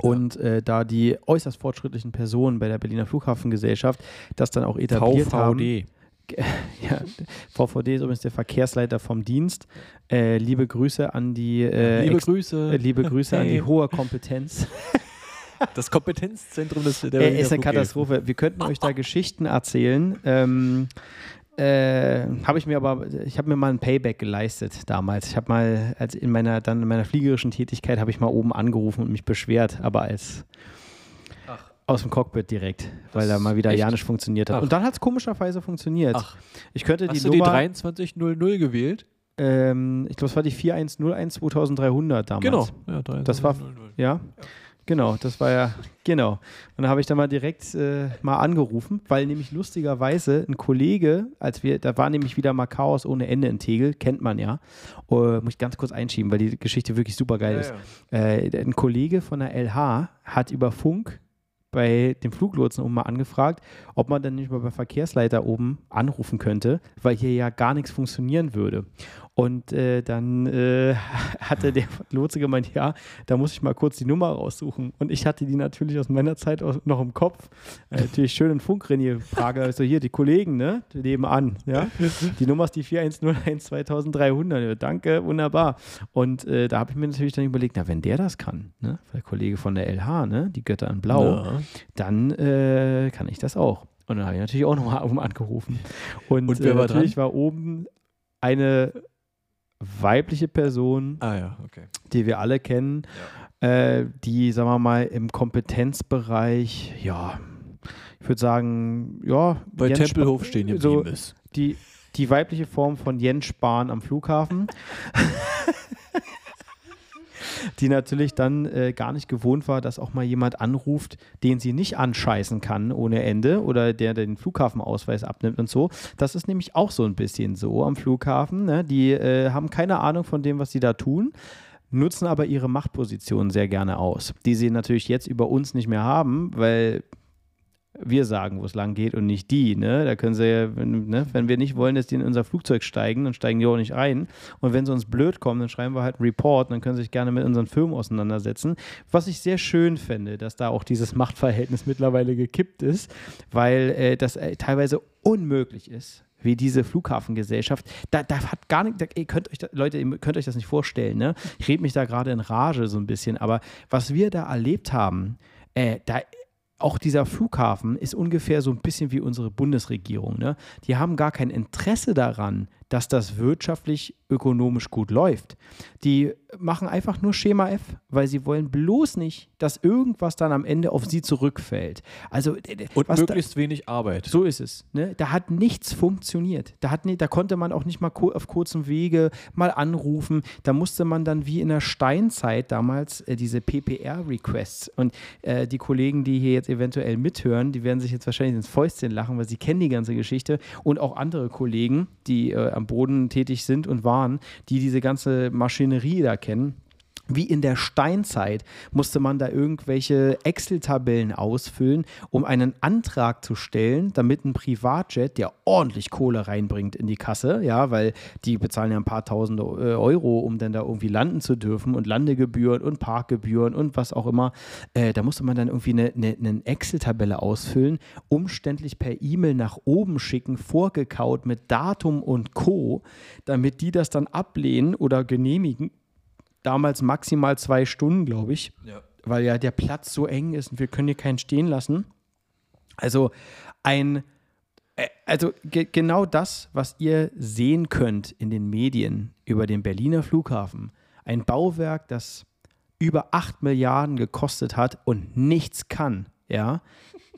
Und äh, da die äußerst fortschrittlichen Personen bei der Berliner Flughafengesellschaft das dann auch etabliert haben.
VVD.
Ja, VVD ist übrigens der Verkehrsleiter vom Dienst. Äh, liebe Grüße an die äh,
Liebe Grüße.
äh, liebe Grüße an die
Hey.
hohe Kompetenz.
Das Kompetenzzentrum des der
Äh, ist eine. Katastrophe. Wir könnten euch da Geschichten erzählen. Ähm, äh, habe ich mir aber, ich habe mir mal ein Payback geleistet damals. Ich habe mal, als in meiner, dann in meiner fliegerischen Tätigkeit, habe ich mal oben angerufen und mich beschwert, aber als aus dem Cockpit direkt, weil da mal wieder
echt?
ja nicht funktioniert hat.
Ach.
Und dann hat es komischerweise funktioniert.
Ach,
Ich könnte die
hast du die
Nummer,
2300 gewählt?
ähm, ich glaube, es war die 4101 2300 damals.
Genau. Ja,
Das war-
2300.
Ja, genau, das war ja, genau. Und da habe ich dann mal direkt äh, mal angerufen, weil nämlich lustigerweise ein Kollege, als wir, da war nämlich wieder mal Chaos ohne Ende in Tegel, kennt man ja, äh, muss ich ganz kurz einschieben, weil die Geschichte wirklich super geil
Ja,
ist.
ja.
Äh, ein Kollege von der LH hat über Funk bei dem Fluglotsen oben mal angefragt, ob man dann nicht mal beim Verkehrsleiter oben anrufen könnte, weil hier ja gar nichts funktionieren würde. Und äh, dann äh, hatte der Lotse gemeint, ja, da muss ich mal kurz die Nummer raussuchen. Und ich hatte die natürlich aus meiner Zeit noch im Kopf. Äh, natürlich schön in Funkrennier Frage, also hier die Kollegen, ne, die leben an, ja. Die Nummer ist die 4101 2300. Ja, danke, wunderbar. Und äh, da habe ich mir natürlich dann überlegt, na, wenn der das kann, ne, der Kollege von der LH, ne, die Götter in Blau,
Ja.
dann äh, kann ich das auch. Und dann habe ich natürlich auch nochmal oben angerufen. Und,
Und
äh, natürlich war oben eine weibliche Person,
Ah ja, okay.
die wir alle kennen, äh, die, sagen wir mal, im Kompetenzbereich, ja, ich würde sagen, ja,
Bei
Jens
Tempelhof
Spa-
stehen geblieben
so
ist.
die, die weibliche Form von Jens Spahn am Flughafen. die natürlich dann äh, gar nicht gewohnt war, dass auch mal jemand anruft, den sie nicht anscheißen kann ohne Ende oder der den Flughafenausweis abnimmt und so. Das ist nämlich auch so ein bisschen so am Flughafen. Ne? Die äh, haben keine Ahnung von dem, was sie da tun nutzen aber ihre Machtposition sehr gerne aus, die sie natürlich jetzt über uns nicht mehr haben, weil wir sagen, wo es lang geht und nicht die. Ne? Da können sie ja, wenn, ne? wenn wir nicht wollen, dass die in unser Flugzeug steigen, dann steigen die auch nicht ein. Und wenn sie uns blöd kommen, dann schreiben wir halt einen Report und dann können sie sich gerne mit unseren Firmen auseinandersetzen. Was ich sehr schön finde, dass da auch dieses Machtverhältnis mittlerweile gekippt ist, weil äh, das äh, teilweise unmöglich ist wie diese Flughafengesellschaft, da, da hat gar nicht, da, ihr könnt euch da, Leute, ihr könnt euch das nicht vorstellen, ne? Ich rede mich da gerade in Rage so ein bisschen, aber was wir da erlebt haben, äh, da auch dieser Flughafen ist ungefähr so ein bisschen wie unsere Bundesregierung. Ne? Die haben gar kein Interesse daran, dass das wirtschaftlich, ökonomisch gut läuft. Die machen einfach nur Schema F, weil sie wollen bloß nicht, dass irgendwas dann am Ende auf sie zurückfällt. Also
und möglichst da, wenig Arbeit.
So ist es. Ne? Da hat nichts funktioniert. Da, hat, da konnte man auch nicht mal auf kurzem Wege mal anrufen. Da musste man dann wie in der Steinzeit damals äh, diese PPR-Requests und äh, die Kollegen, die hier jetzt eventuell mithören, die werden sich jetzt wahrscheinlich ins Fäustchen lachen, weil sie kennen die ganze Geschichte und auch andere Kollegen, die äh, am Boden tätig sind und waren, die diese ganze Maschinerie da kennen wie in der Steinzeit musste man da irgendwelche Excel-Tabellen ausfüllen, um einen Antrag zu stellen, damit ein Privatjet, der ordentlich Kohle reinbringt in die Kasse, ja, weil die bezahlen ja ein paar tausend äh, Euro, um dann da irgendwie landen zu dürfen und Landegebühren und Parkgebühren und was auch immer. Äh, da musste man dann irgendwie eine, eine, eine Excel-Tabelle ausfüllen, umständlich per E-Mail nach oben schicken, vorgekaut mit Datum und Co., damit die das dann ablehnen oder genehmigen damals maximal zwei Stunden, glaube ich, ja. weil ja der Platz so eng ist und wir können hier keinen stehen lassen. Also ein, äh, also ge genau das, was ihr sehen könnt in den Medien über den Berliner Flughafen, ein Bauwerk, das über 8 Milliarden gekostet hat und nichts kann, ja,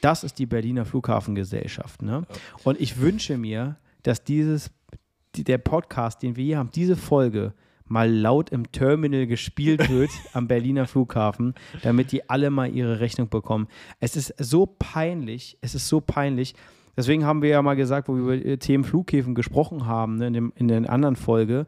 das ist die Berliner Flughafengesellschaft. Ne? Und ich wünsche mir, dass dieses, der Podcast, den wir hier haben, diese Folge mal laut im Terminal gespielt wird am Berliner Flughafen, damit die alle mal ihre Rechnung bekommen. Es ist so peinlich, es ist so peinlich. Deswegen haben wir ja mal gesagt, wo wir über Themen Flughäfen gesprochen haben, ne, in, dem, in der anderen Folge,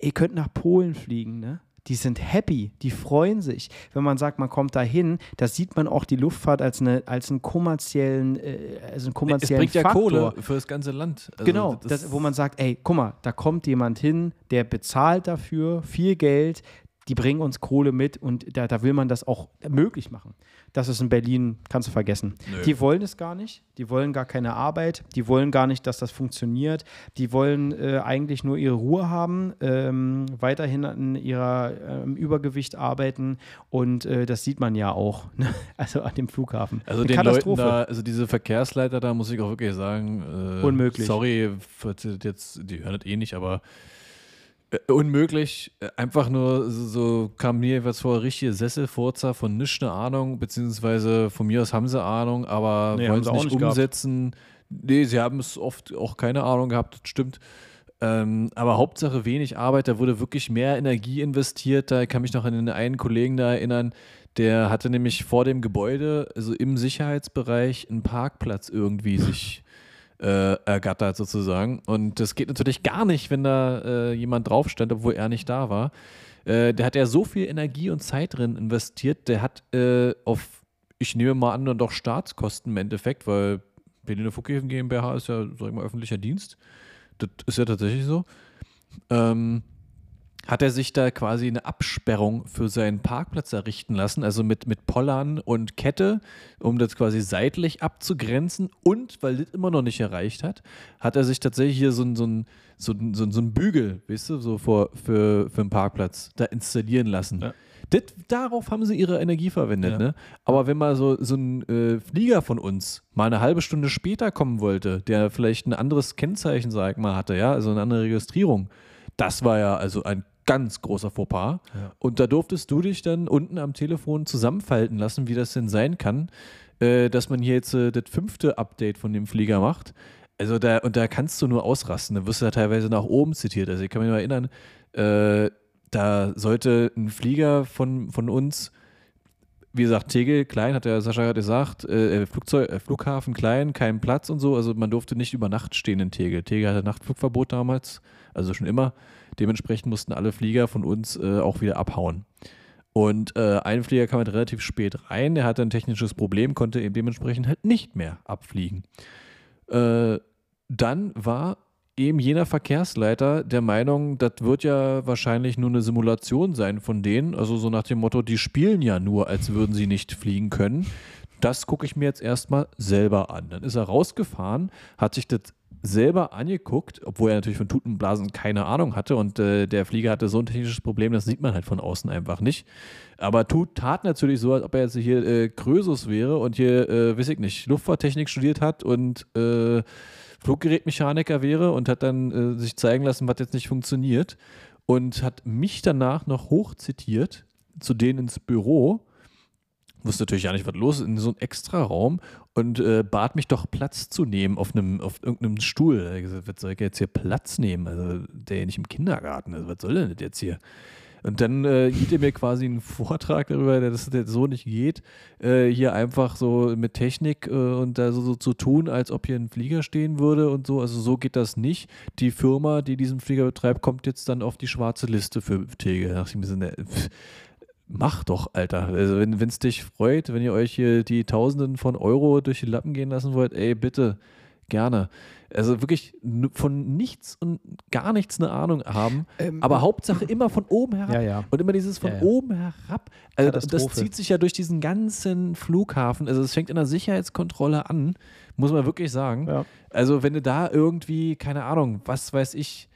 ihr könnt nach Polen fliegen, ne? Die sind happy, die freuen sich. Wenn man sagt, man kommt dahin, da sieht man auch die Luftfahrt als, eine, als einen kommerziellen, äh, als einen kommerziellen
es bringt Faktor. ja Kohle für das ganze Land.
Also genau, das das, wo man sagt, ey, guck mal, da kommt jemand hin, der bezahlt dafür viel Geld, die bringen uns Kohle mit und da, da will man das auch möglich machen. Das ist in Berlin, kannst du vergessen. Nö. Die wollen es gar nicht, die wollen gar keine Arbeit, die wollen gar nicht, dass das funktioniert, die wollen äh, eigentlich nur ihre Ruhe haben, ähm, weiterhin an ihrer ähm, Übergewicht arbeiten und äh, das sieht man ja auch, ne? also an dem Flughafen.
Also Eine den Leuten da, also diese Verkehrsleiter da, muss ich auch wirklich sagen,
äh, unmöglich.
Sorry, jetzt, die hören das eh nicht, aber unmöglich. Äh, einfach nur so kam mir etwas vor, richtige Sesselfurzer von nichts eine Ahnung, beziehungsweise von mir aus haben sie Ahnung, aber nee, wollen es nicht, nicht umsetzen. Gehabt. Nee, sie haben es oft auch keine Ahnung gehabt, das stimmt. Ähm, aber Hauptsache wenig Arbeit, da wurde wirklich mehr Energie investiert. Da kann mich noch an den einen Kollegen da erinnern, der hatte nämlich vor dem Gebäude, also im Sicherheitsbereich, einen Parkplatz irgendwie sich äh, ergattert sozusagen. Und das geht natürlich gar nicht, wenn da äh, jemand drauf stand, obwohl er nicht da war. Äh, der hat ja so viel Energie und Zeit drin investiert, der hat äh, auf, ich nehme mal an, dann doch Staatskosten im Endeffekt, weil Berliner Flughäfen GmbH ist ja, sag ich mal, öffentlicher Dienst. Das ist ja tatsächlich so. Ähm, hat er sich da quasi eine Absperrung für seinen Parkplatz errichten lassen, also mit, mit Pollern und Kette, um das quasi seitlich abzugrenzen. Und weil das immer noch nicht erreicht hat, hat er sich tatsächlich hier so ein, so ein, so ein, so ein, so ein Bügel, weißt du, so vor, für, für einen Parkplatz da installieren lassen. Ja. Das, darauf haben sie ihre Energie verwendet. Ja. Ne? Aber wenn mal so, so ein äh, Flieger von uns mal eine halbe Stunde später kommen wollte, der vielleicht ein anderes Kennzeichen, sag ich mal, hatte, ja, also eine andere Registrierung, das war ja also ein ganz großer Fauxpas. Ja. Und da durftest du dich dann unten am Telefon zusammenfalten lassen, wie das denn sein kann, äh, dass man hier jetzt äh, das fünfte Update von dem Flieger macht. Also da, und da kannst du nur ausrasten. Da wirst du da teilweise nach oben zitiert. Also ich kann mich noch erinnern, äh, da sollte ein Flieger von, von uns, wie gesagt, Tegel, klein, hat der Sascha gerade gesagt, äh, äh, Flugzeug, äh, Flughafen klein, kein Platz und so. Also man durfte nicht über Nacht stehen in Tegel. Tegel hatte Nachtflugverbot damals, also schon immer. Dementsprechend mussten alle Flieger von uns äh, auch wieder abhauen. Und äh, ein Flieger kam halt relativ spät rein, der hatte ein technisches Problem, konnte eben dementsprechend halt nicht mehr abfliegen. Äh, dann war eben jener Verkehrsleiter der Meinung, das wird ja wahrscheinlich nur eine Simulation sein von denen, also so nach dem Motto, die spielen ja nur, als würden sie nicht fliegen können. Das gucke ich mir jetzt erstmal selber an. Dann ist er rausgefahren, hat sich das selber angeguckt, obwohl er natürlich von Tutenblasen keine Ahnung hatte und äh, der Flieger hatte so ein technisches Problem, das sieht man halt von außen einfach nicht. Aber Tut tat natürlich so, als ob er jetzt hier äh, Krösus wäre und hier, äh, weiß ich nicht, Luftfahrttechnik studiert hat und äh, Fluggerätmechaniker wäre und hat dann äh, sich zeigen lassen, was jetzt nicht funktioniert und hat mich danach noch hochzitiert zu denen ins Büro wusste natürlich gar nicht, was los ist, in so einem Extra-Raum und äh, bat mich doch Platz zu nehmen auf einem, auf irgendeinem Stuhl. Er hat gesagt, was soll ich jetzt hier Platz nehmen? Also der ja nicht im Kindergarten, also was soll denn das jetzt hier? Und dann äh, hielt er mir quasi einen Vortrag darüber, dass das so nicht geht, äh, hier einfach so mit Technik äh, und da so, so, zu tun, als ob hier ein Flieger stehen würde und so. Also so geht das nicht. Die Firma, die diesen Flieger betreibt, kommt jetzt dann auf die schwarze Liste für Tegel. Da dachte ich mir so, ne, pff, mach doch, Alter. Also wenn es dich freut, wenn ihr euch hier die Tausenden von Euro durch die Lappen gehen lassen wollt, ey, bitte, gerne. Also wirklich von nichts und gar nichts eine Ahnung haben, ähm, aber Hauptsache immer von oben herab
ja, ja.
und immer dieses von
ja,
oben herab. Also das zieht sich ja durch diesen ganzen Flughafen. Also es fängt in der Sicherheitskontrolle an, muss man wirklich sagen. Also wenn du da irgendwie, keine Ahnung, was weiß ich,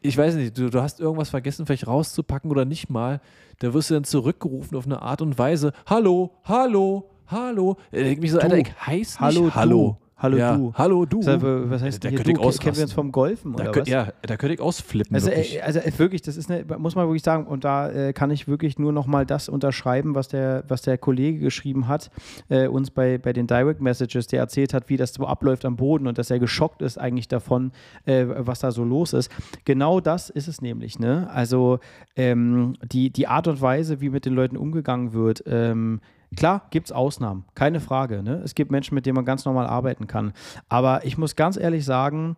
ich weiß nicht, du, du hast irgendwas vergessen, vielleicht rauszupacken oder nicht mal, da wirst du dann zurückgerufen auf eine Art und Weise. Hallo, hallo, hallo. Ich denke mich so, Alter, ich heiß nicht
hallo.
hallo.
Hallo
ja,
du.
Hallo du.
Was heißt
da
hier,
könnte
du? Kennen wir uns vom Golfen
da
oder
könnt,
was?
Ja, da könnte ich ausflippen.
Also,
wirklich.
äh, also äh, wirklich, das ist eine, muss man wirklich sagen, und da äh, kann ich wirklich nur nochmal das unterschreiben, was der, was der Kollege geschrieben hat, äh, uns bei, bei den Direct Messages, der erzählt hat, wie das so abläuft am Boden und dass er geschockt ist eigentlich davon, äh, was da so los ist. Genau das ist es nämlich, ne? Also ähm, die, die Art und Weise, wie mit den Leuten umgegangen wird, ähm, Klar, gibt es Ausnahmen, keine Frage. Ne? Es gibt Menschen, mit denen man ganz normal arbeiten kann. Aber ich muss ganz ehrlich sagen,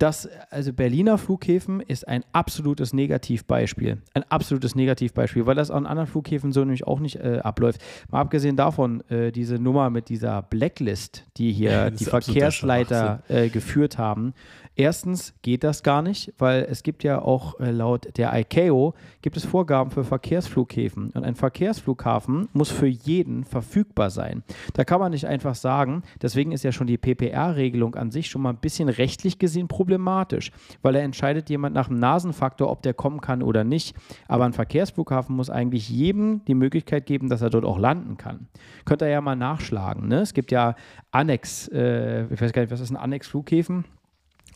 dass, also Berliner Flughäfen ist ein absolutes Negativbeispiel. Ein absolutes Negativbeispiel, weil das an anderen Flughäfen so nämlich auch nicht äh, abläuft. Mal abgesehen davon, äh, diese Nummer mit dieser Blacklist, die hier
Ja,
die Verkehrsleiter äh, geführt haben. Erstens geht das gar nicht, weil es gibt ja auch äh, laut der ICAO gibt es Vorgaben für Verkehrsflughäfen und ein Verkehrsflughafen muss für jeden verfügbar sein. Da kann man nicht einfach sagen, deswegen ist ja schon die PPR-Regelung an sich schon mal ein bisschen rechtlich gesehen problematisch, weil er entscheidet jemand nach dem Nasenfaktor, ob der kommen kann oder nicht. Aber ein Verkehrsflughafen muss eigentlich jedem die Möglichkeit geben, dass er dort auch landen kann. Könnt ihr ja mal nachschlagen. Ne? Es gibt ja Annex, äh, ich weiß gar nicht, was ist ein Annex-Flughäfen?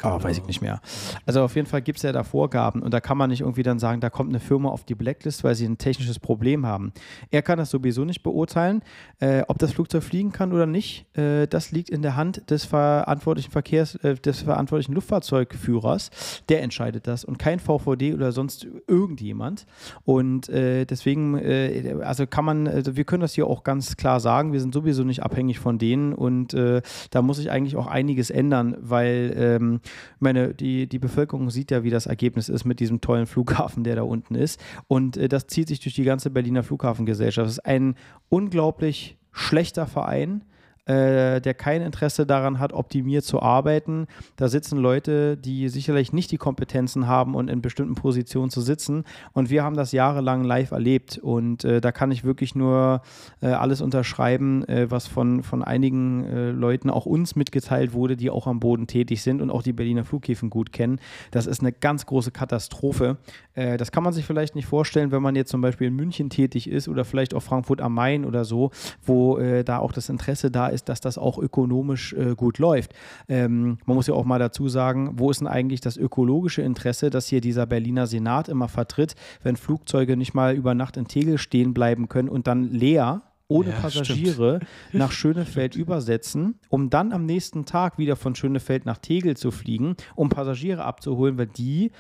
Oh, weiß ich nicht mehr. Also auf jeden Fall gibt es ja da Vorgaben und da kann man nicht irgendwie dann sagen, da kommt eine Firma auf die Blacklist, weil sie ein technisches Problem haben. Er kann das sowieso nicht beurteilen, äh, ob das Flugzeug fliegen kann oder nicht. Äh, das liegt in der Hand des verantwortlichen Verkehrs, äh, des verantwortlichen Luftfahrzeugführers. Der entscheidet das und kein VVD oder sonst irgendjemand. Und äh, deswegen, äh, also kann man, also wir können das hier auch ganz klar sagen, wir sind sowieso nicht abhängig von denen und äh, da muss sich eigentlich auch einiges ändern, weil ähm, meine, die, die Bevölkerung sieht ja, wie das Ergebnis ist mit diesem tollen Flughafen, der da unten ist. Und äh, das zieht sich durch die ganze Berliner Flughafengesellschaft. Es ist ein unglaublich schlechter Verein. Äh, der kein Interesse daran hat, optimiert zu arbeiten. Da sitzen Leute, die sicherlich nicht die Kompetenzen haben und in bestimmten Positionen zu sitzen. Und wir haben das jahrelang live erlebt. Und äh, da kann ich wirklich nur äh, alles unterschreiben, äh, was von, von einigen äh, Leuten, auch uns mitgeteilt wurde, die auch am Boden tätig sind und auch die Berliner Flughäfen gut kennen. Das ist eine ganz große Katastrophe. Äh, das kann man sich vielleicht nicht vorstellen, wenn man jetzt zum Beispiel in München tätig ist oder vielleicht auch Frankfurt am Main oder so, wo da auch das Interesse da ist, dass das auch ökonomisch äh, gut läuft. Ähm, man muss ja auch mal dazu sagen, wo ist denn eigentlich das ökologische Interesse, das hier dieser Berliner Senat immer vertritt, wenn Flugzeuge nicht mal über Nacht in Tegel stehen bleiben können und dann leer ohne
Ja,
Passagiere nach Schönefeld übersetzen, um dann am nächsten Tag wieder von Schönefeld nach Tegel zu fliegen, um Passagiere abzuholen, weil die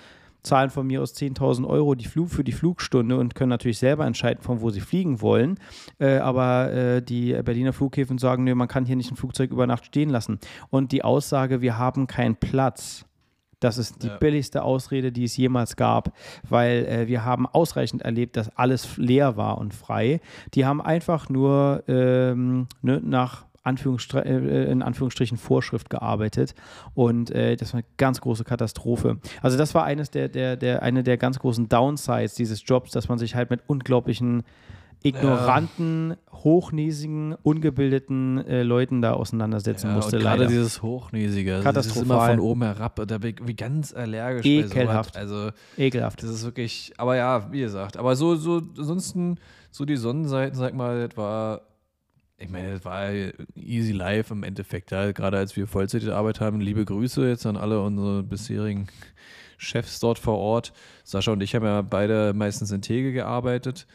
zahlen von mir aus 10.000 Euro die Flug für die Flugstunde und können natürlich selber entscheiden, von wo sie fliegen wollen. Äh, aber äh, die Berliner Flughäfen sagen, nö, man kann hier nicht ein Flugzeug über Nacht stehen lassen. Und die Aussage, wir haben keinen Platz. Das ist die
Ja.
billigste Ausrede, die es jemals gab, weil äh, wir haben ausreichend erlebt, dass alles leer war und frei. Die haben einfach nur ähm, ne, nach Anführungsstri äh, in Anführungsstrichen Vorschrift gearbeitet und äh, das war eine ganz große Katastrophe. Also das war eines der, der, der, eine der ganz großen Downsides dieses Jobs, dass man sich halt mit unglaublichen ignoranten, hochnäsigen, ungebildeten äh, Leuten da auseinandersetzen
Ja,
musste.
gerade dieses Hochnäsige, also dieses immer
Katastrophal.
von oben herab, da bin ich ganz allergisch
Ekelhaft.
Also
Ekelhaft.
das ist wirklich, aber ja, wie gesagt, aber so, so, ansonsten, so die Sonnenseiten, sag mal, das war, ich meine, das war easy life im Endeffekt, ja, gerade als wir Vollzeit Arbeit haben, liebe Grüße jetzt an alle unsere bisherigen Chefs dort vor Ort. Sascha und ich haben ja beide meistens in Tegel gearbeitet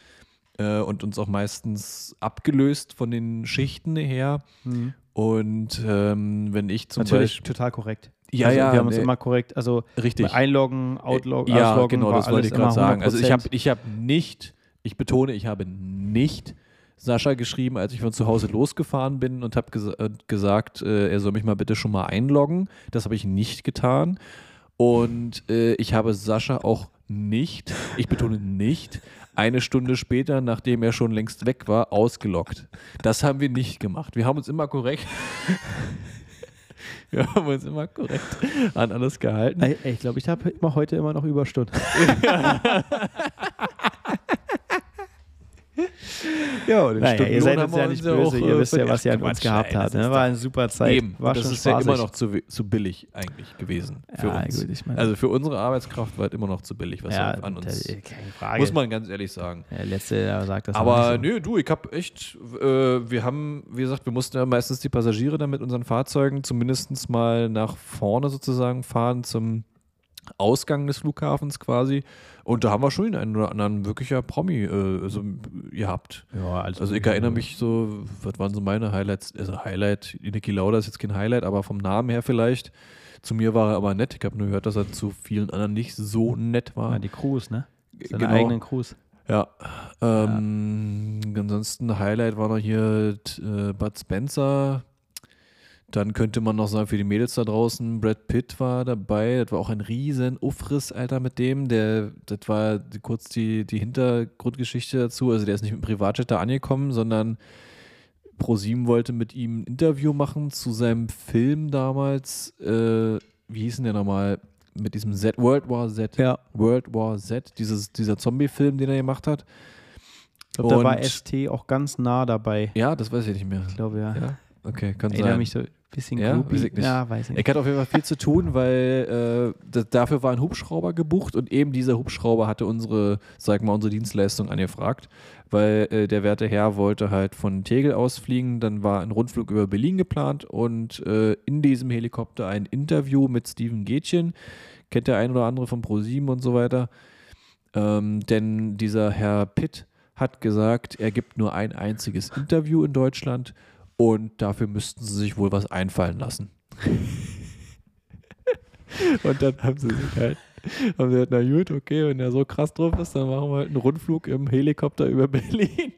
äh, und uns auch meistens abgelöst von den Schichten her.
Mhm.
Und ähm, wenn ich zum
Natürlich
Beispiel.
total korrekt.
Ja,
also,
ja,
Wir haben uns immer korrekt, also
Richtig.
Einloggen, Outloggen,
ja,
Ausloggen
genau, das wollte ich gerade sagen. Also ich
100%.
habe ich hab nicht, ich betone, ich habe nicht Sascha geschrieben, als ich von zu Hause losgefahren bin und habe ges äh, gesagt, äh, er soll mich mal bitte schon mal einloggen. Das habe ich nicht getan. Und äh, ich habe Sascha auch nicht, ich betone nicht, eine Stunde später, nachdem er schon längst weg war, ausgeloggt. Das haben wir nicht gemacht. Wir haben uns immer korrekt, wir haben uns immer korrekt an alles gehalten.
Ich glaube, ich habe immer heute immer noch Überstunden.
Ja, und den
Naja, ihr seid
wir
ja nicht böse,
auch,
ihr
äh,
wisst ja, was ihr an uns gehabt habt. Ne?
ist
War eine super Zeit.
Eben,
war
das ist ja immer
spaßig.
noch zu, zu billig eigentlich gewesen für
Ja,
uns.
gut, ich meine-
also für unsere Arbeitskraft war es immer noch zu billig, was
ja,
er an uns,
keine Frage.
muss man ganz ehrlich sagen.
Der letzte der sagt das
Aber
nicht so.
nö, du, ich hab echt, äh, wir haben, wie gesagt, wir mussten ja meistens die Passagiere dann mit unseren Fahrzeugen zumindest mal nach vorne sozusagen fahren zum Ausgang des Flughafens quasi. Und da haben wir schon einen oder anderen wirklicher Promi äh, also, gehabt.
Ja,
Also ich erinnere mich so, was waren so meine Highlights? Also Highlight, Niki Lauda ist jetzt kein Highlight, aber vom Namen her vielleicht. Zu mir war er aber nett. Ich habe nur gehört, dass er zu vielen anderen nicht so nett war.
Ja, die Crews, ne? Seine
Genau.
eigenen Crews.
Ja. Ähm, Ansonsten Highlight war noch hier äh, Bud Spencer. Dann könnte man noch sagen, für die Mädels da draußen, Brad Pitt war dabei. Das war auch ein riesen Ufriss, Alter, mit dem. Der, das war kurz die, die Hintergrundgeschichte dazu. Also der ist nicht mit dem Privatjet da angekommen, sondern ProSieben wollte mit ihm ein Interview machen zu seinem Film damals. Äh, wie hieß denn der nochmal? Mit diesem Z, World War Z.
Ja.
World War Z, dieses, dieser Zombie-Film, den er gemacht hat.
Ich glaube, da war ST auch ganz nah dabei.
Ja, das weiß ich nicht mehr.
Ich glaube, ja.
Ja, okay, kann
Ich
sein.
mich so bisschen
Ja?
groupie.
Weiß ich nicht.
Ja, weiß ich nicht.
Ich hatte auf jeden Fall viel zu tun, weil äh, das, dafür war ein Hubschrauber gebucht und eben dieser Hubschrauber hatte unsere, sag mal, unsere Dienstleistung angefragt, weil äh, der werte Herr wollte halt von Tegel aus fliegen, dann war ein Rundflug über Berlin geplant und äh, in diesem Helikopter ein Interview mit Steven Gätchen, kennt der ein oder andere von ProSieben und so weiter, ähm, denn dieser Herr Pitt hat gesagt, er gibt nur ein einziges Interview in Deutschland und dafür müssten sie sich wohl was einfallen lassen. und dann haben sie sich halt, haben sie halt, na gut, okay, wenn er so krass drauf ist, dann machen wir halt einen Rundflug im Helikopter über Berlin.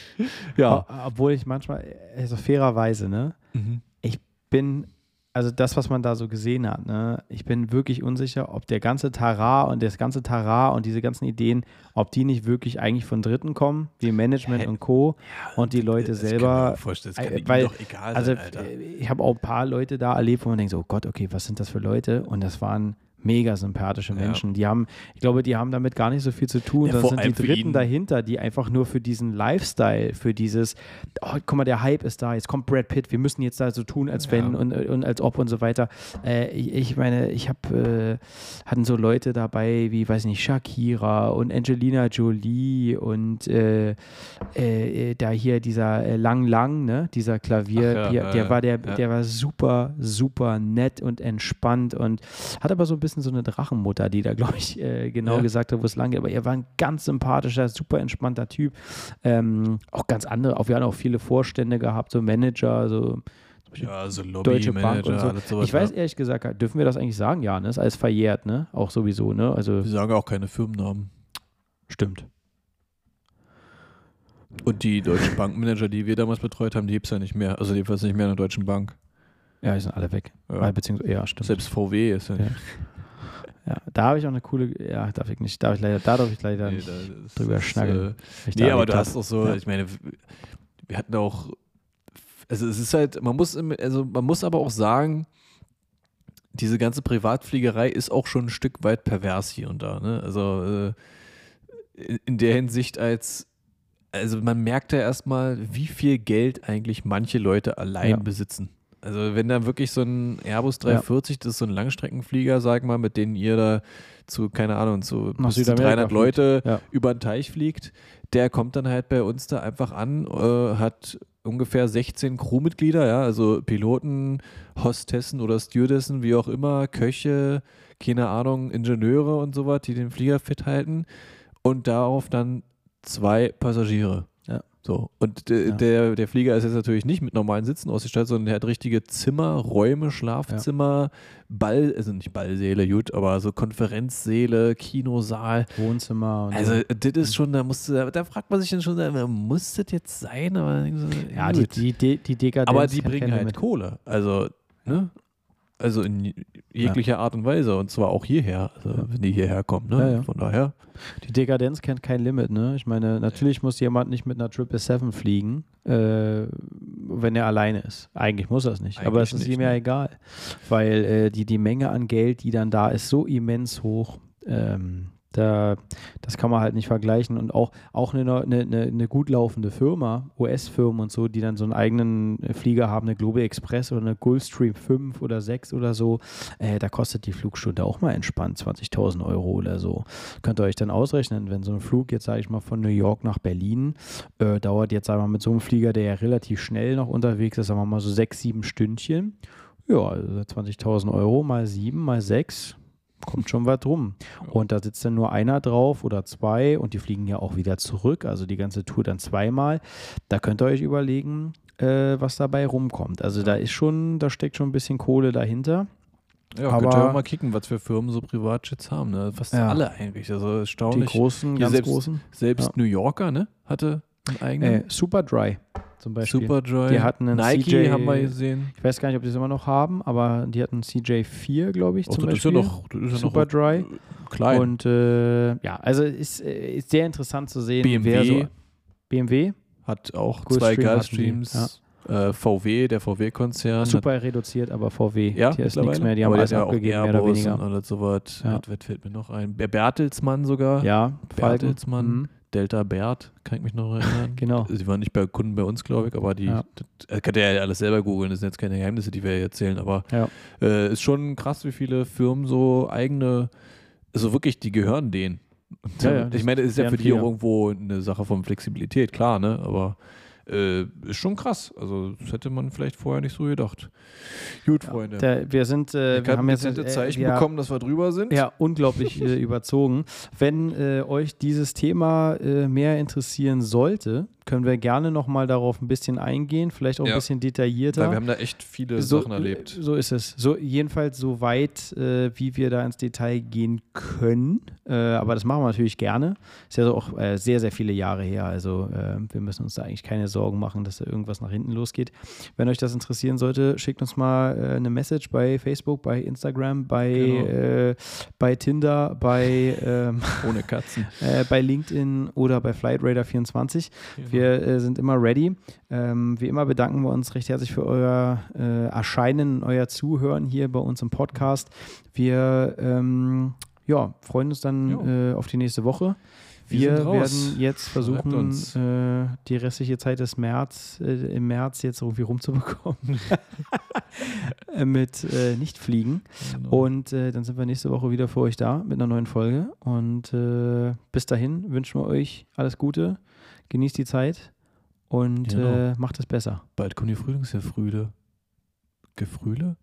ja.
Obwohl ich manchmal, also fairerweise, ne?
Mhm.
Ich bin, also das, was man da so gesehen hat, ne? Ich bin wirklich unsicher, ob der ganze Tara und das ganze Tara und diese ganzen Ideen, ob die nicht wirklich eigentlich von Dritten kommen, wie Management
Ja,
und Co. und die Leute
Das kann
selber.
vorstellen, das kann
äh, weil-
doch egal
Also
sein, Alter.
äh, ich habe auch ein paar Leute da erlebt, wo man denkt, so, oh Gott, okay, was sind das für Leute? Und das waren mega sympathische
Ja.
Menschen. Die haben, ich glaube, die haben damit gar nicht so viel zu tun.
Ja,
das sind die Dritten dahinter, die einfach nur für diesen Lifestyle, für dieses, oh, guck mal, der Hype ist da, jetzt kommt Brad Pitt, wir müssen jetzt da so tun, als
Ja.
wenn und, und als ob und so weiter. Äh, ich, meine, ich habe, äh, hatten so Leute dabei wie, weiß nicht, Shakira und Angelina Jolie und äh, äh, da hier dieser äh, Lang Lang, ne, dieser Klavier,
ja,
der
äh,
war der,
ja.
der war super, super nett und entspannt und hat aber so ein bisschen so eine Drachenmutter, die da, glaube ich, äh, genau
Ja.
gesagt hat, wo es lang geht. Aber er war ein ganz sympathischer, super entspannter Typ. Ähm, auch ganz andere, auch wir haben auch viele Vorstände gehabt, so Manager, so
Ja, so
Deutsche Bank und so.
alles sowas,
ich weiß
ja.
ehrlich gesagt, dürfen wir das eigentlich sagen? Ja, ne? Ist alles verjährt, ne? Auch sowieso, ne? Also
Wir sagen auch keine Firmennamen.
stimmt.
Und die deutschen Bankmanager, die wir damals betreut haben, die gibt es ja nicht mehr. Also jedenfalls nicht mehr in der Deutschen Bank.
Ja, die sind alle weg.
Ja.
Beziehungsweise, ja, stimmt.
Selbst VW ist ja
Ja. Ja, da habe ich auch eine coole, ja, darf ich nicht, darf ich leider, da darf ich leider
Nee, da
drüber
ist,
schnackeln.
äh, Nee, aber du
hab.
hast auch so,
Ja.
ich meine, wir hatten auch, also es ist halt, man muss, also man muss aber auch sagen, diese ganze Privatfliegerei ist auch schon ein Stück weit pervers hier und da. Ne? Also äh, in, in der Hinsicht als also man merkt ja erstmal, wie viel Geld eigentlich manche Leute allein
Ja.
besitzen. Also wenn da wirklich so ein Airbus 340, das ist so ein Langstreckenflieger, sag mal, mit denen ihr da zu, keine Ahnung, zu,
Nach
bis zu
Südamerika
300
fliegt.
Leute
Ja.
über den Teich fliegt, der kommt dann halt bei uns da einfach an, äh, hat ungefähr 16 Crewmitglieder, ja, also Piloten, Hostessen oder Stewardessen, wie auch immer, Köche, keine Ahnung, Ingenieure und sowas, die den Flieger fit halten und darauf dann zwei Passagiere.
Ja.
So, und de,
Ja.
der, der Flieger ist jetzt natürlich nicht mit normalen Sitzen ausgestattet, sondern der hat richtige Zimmer, Räume, Schlafzimmer, Ball, also nicht Ballsäle, gut, aber so Konferenzsäle, Kinosaal.
Wohnzimmer und
Also,
so.
das ist schon, da musst du, da fragt man sich dann schon, muss das jetzt sein? Aber,
ja, die,
gut.
die, die, die Dekadenz
aber die bringen halt
Limit.
Kohle. Also, ne? Also in jeglicher Art und Weise und zwar auch hierher, also
Ja.
wenn die hierher kommen. Ne?
Ja, ja.
Von daher.
Die Dekadenz kennt kein Limit, ne? Ich meine, natürlich muss jemand nicht mit einer 777 fliegen, äh, wenn er alleine ist. Eigentlich muss er es nicht. aber es
Eigentlich
ist ihm ja
ne?
egal. Weil äh, die, die Menge an Geld, die dann da ist, so immens hoch. Ähm, da, das kann man halt nicht vergleichen. Und auch, auch eine, eine, eine, gut laufende Firma, US-Firmen und so, die dann so einen eigenen Flieger haben, eine Global Express oder eine Gulfstream 5 oder 6 oder so, äh, da kostet die Flugstunde auch mal entspannt 20.000 Euro oder so. Könnt ihr euch dann ausrechnen, wenn so ein Flug jetzt, sage ich mal, von New York nach Berlin äh, dauert jetzt, sagen wir mal, mit so einem Flieger, der ja relativ schnell noch unterwegs ist, sagen wir mal so sechs, sieben Stündchen. Ja, also 20.000 Euro mal sieben, mal sechs, kommt schon was rum. Und da sitzt dann nur einer drauf oder zwei und die fliegen ja auch wieder zurück, also die ganze Tour dann zweimal. Da könnt ihr euch überlegen, äh, was dabei rumkommt. Also da ist schon, da steckt schon ein bisschen Kohle dahinter.
Ja,
Aber-
könnt ihr auch mal kicken, was für Firmen so Privatjets haben. Ne? Fast
Ja.
alle eigentlich. Also
Die
erstaunlich.
großen,
Hier
ganz
selbst-
großen.
Selbst
Ja.
New Yorker, ne? Hatte einen
Äh,
eigenen.
Superdry zum Beispiel.
Superjoy.
Die hatten einen
Nike
CJ
haben wir gesehen.
Ich weiß gar nicht, ob die es immer noch haben, aber die hatten CJ4, glaube ich,
Auch
zum
das ist ja
Beispiel.
noch, das ist ja
Super
noch
Dry.
äh, klein.
Und äh, ja, also ist, äh, ist sehr interessant zu sehen,
BMW.
wer so BMW,
hat auch
Gulfstream
zwei Gulfstreams. Äh, VW, der VW-Konzern.
super reduziert, aber VW,
Ja,
hier ist nichts mehr, die haben
Aber
alles
ja auch
abgegeben, mehr oder weniger.
Und alles sowas.
Ja.
Was, was fällt mir noch ein? Bertelsmann sogar.
Ja.
Bertelsmann.
Mhm.
Delta Bert, kann ich mich noch erinnern.
Genau.
Sie waren nicht bei Kunden bei uns, glaube ich, aber die,
Ja.
das, äh, könnt ihr ja alles selber googeln, das sind jetzt keine Geheimnisse, die wir hier erzählen, aber
Ja.
äh, ist schon krass, wie viele Firmen so eigene, also wirklich, die gehören denen.
Ja,
ich meine, es ist ja für die auch irgendwo eine Sache von Flexibilität, klar, ne? Aber äh, ist schon krass. Also, das hätte man vielleicht vorher nicht so gedacht. Gut, Freunde.
Der, wir sind, äh, wir
habe
haben jetzt
dezente
äh,
Zeichen
wir,
bekommen, dass wir drüber sind.
Ja, unglaublich äh, überzogen. Wenn äh, euch dieses Thema mehr interessieren sollte, können wir gerne nochmal darauf ein bisschen eingehen, vielleicht auch
Ja.
ein bisschen detaillierter.
Weil wir haben da echt viele
so,
Sachen erlebt.
So ist es. So, jedenfalls so weit, äh, wie wir da ins Detail gehen können. Äh, aber das machen wir natürlich gerne. Ist ja so auch äh, sehr, sehr viele Jahre her. Also äh, wir müssen uns da eigentlich keine Sorgen machen, dass da irgendwas nach hinten losgeht. Wenn euch das interessieren sollte, schickt uns mal äh, eine Message bei Facebook, bei Instagram, bei,
Genau.
äh, bei Tinder, bei, ähm,
Ohne Katzen.
äh, bei LinkedIn oder bei FlightRadar24. Wir äh, sind immer ready. Ähm, wie immer bedanken wir uns recht herzlich für euer äh, Erscheinen, euer Zuhören hier bei uns im Podcast. Wir ähm, ja, freuen uns dann äh, auf die nächste Woche.
Wir
Wir werden jetzt versuchen,
uns.
äh, die restliche Zeit des März, äh, im März jetzt irgendwie rumzubekommen. Mit äh, Nicht-Fliegen.
Genau.
Und äh, dann sind wir nächste Woche wieder für euch da mit einer neuen Folge. Und äh, bis dahin wünschen wir euch alles Gute, genießt die Zeit und
Genau.
äh, macht es besser.
Bald kommen die Frühlingsgefrühle. Gefrühle?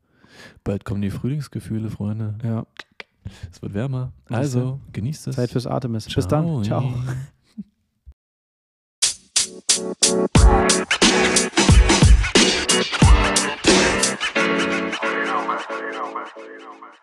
Bald kommen die Frühlingsgefühle, Freunde.
Ja,
Es wird wärmer. Also, genießt es.
Zeit fürs Artemis. Bis dann. Ciao.
You know, man. You know, man. You know, man.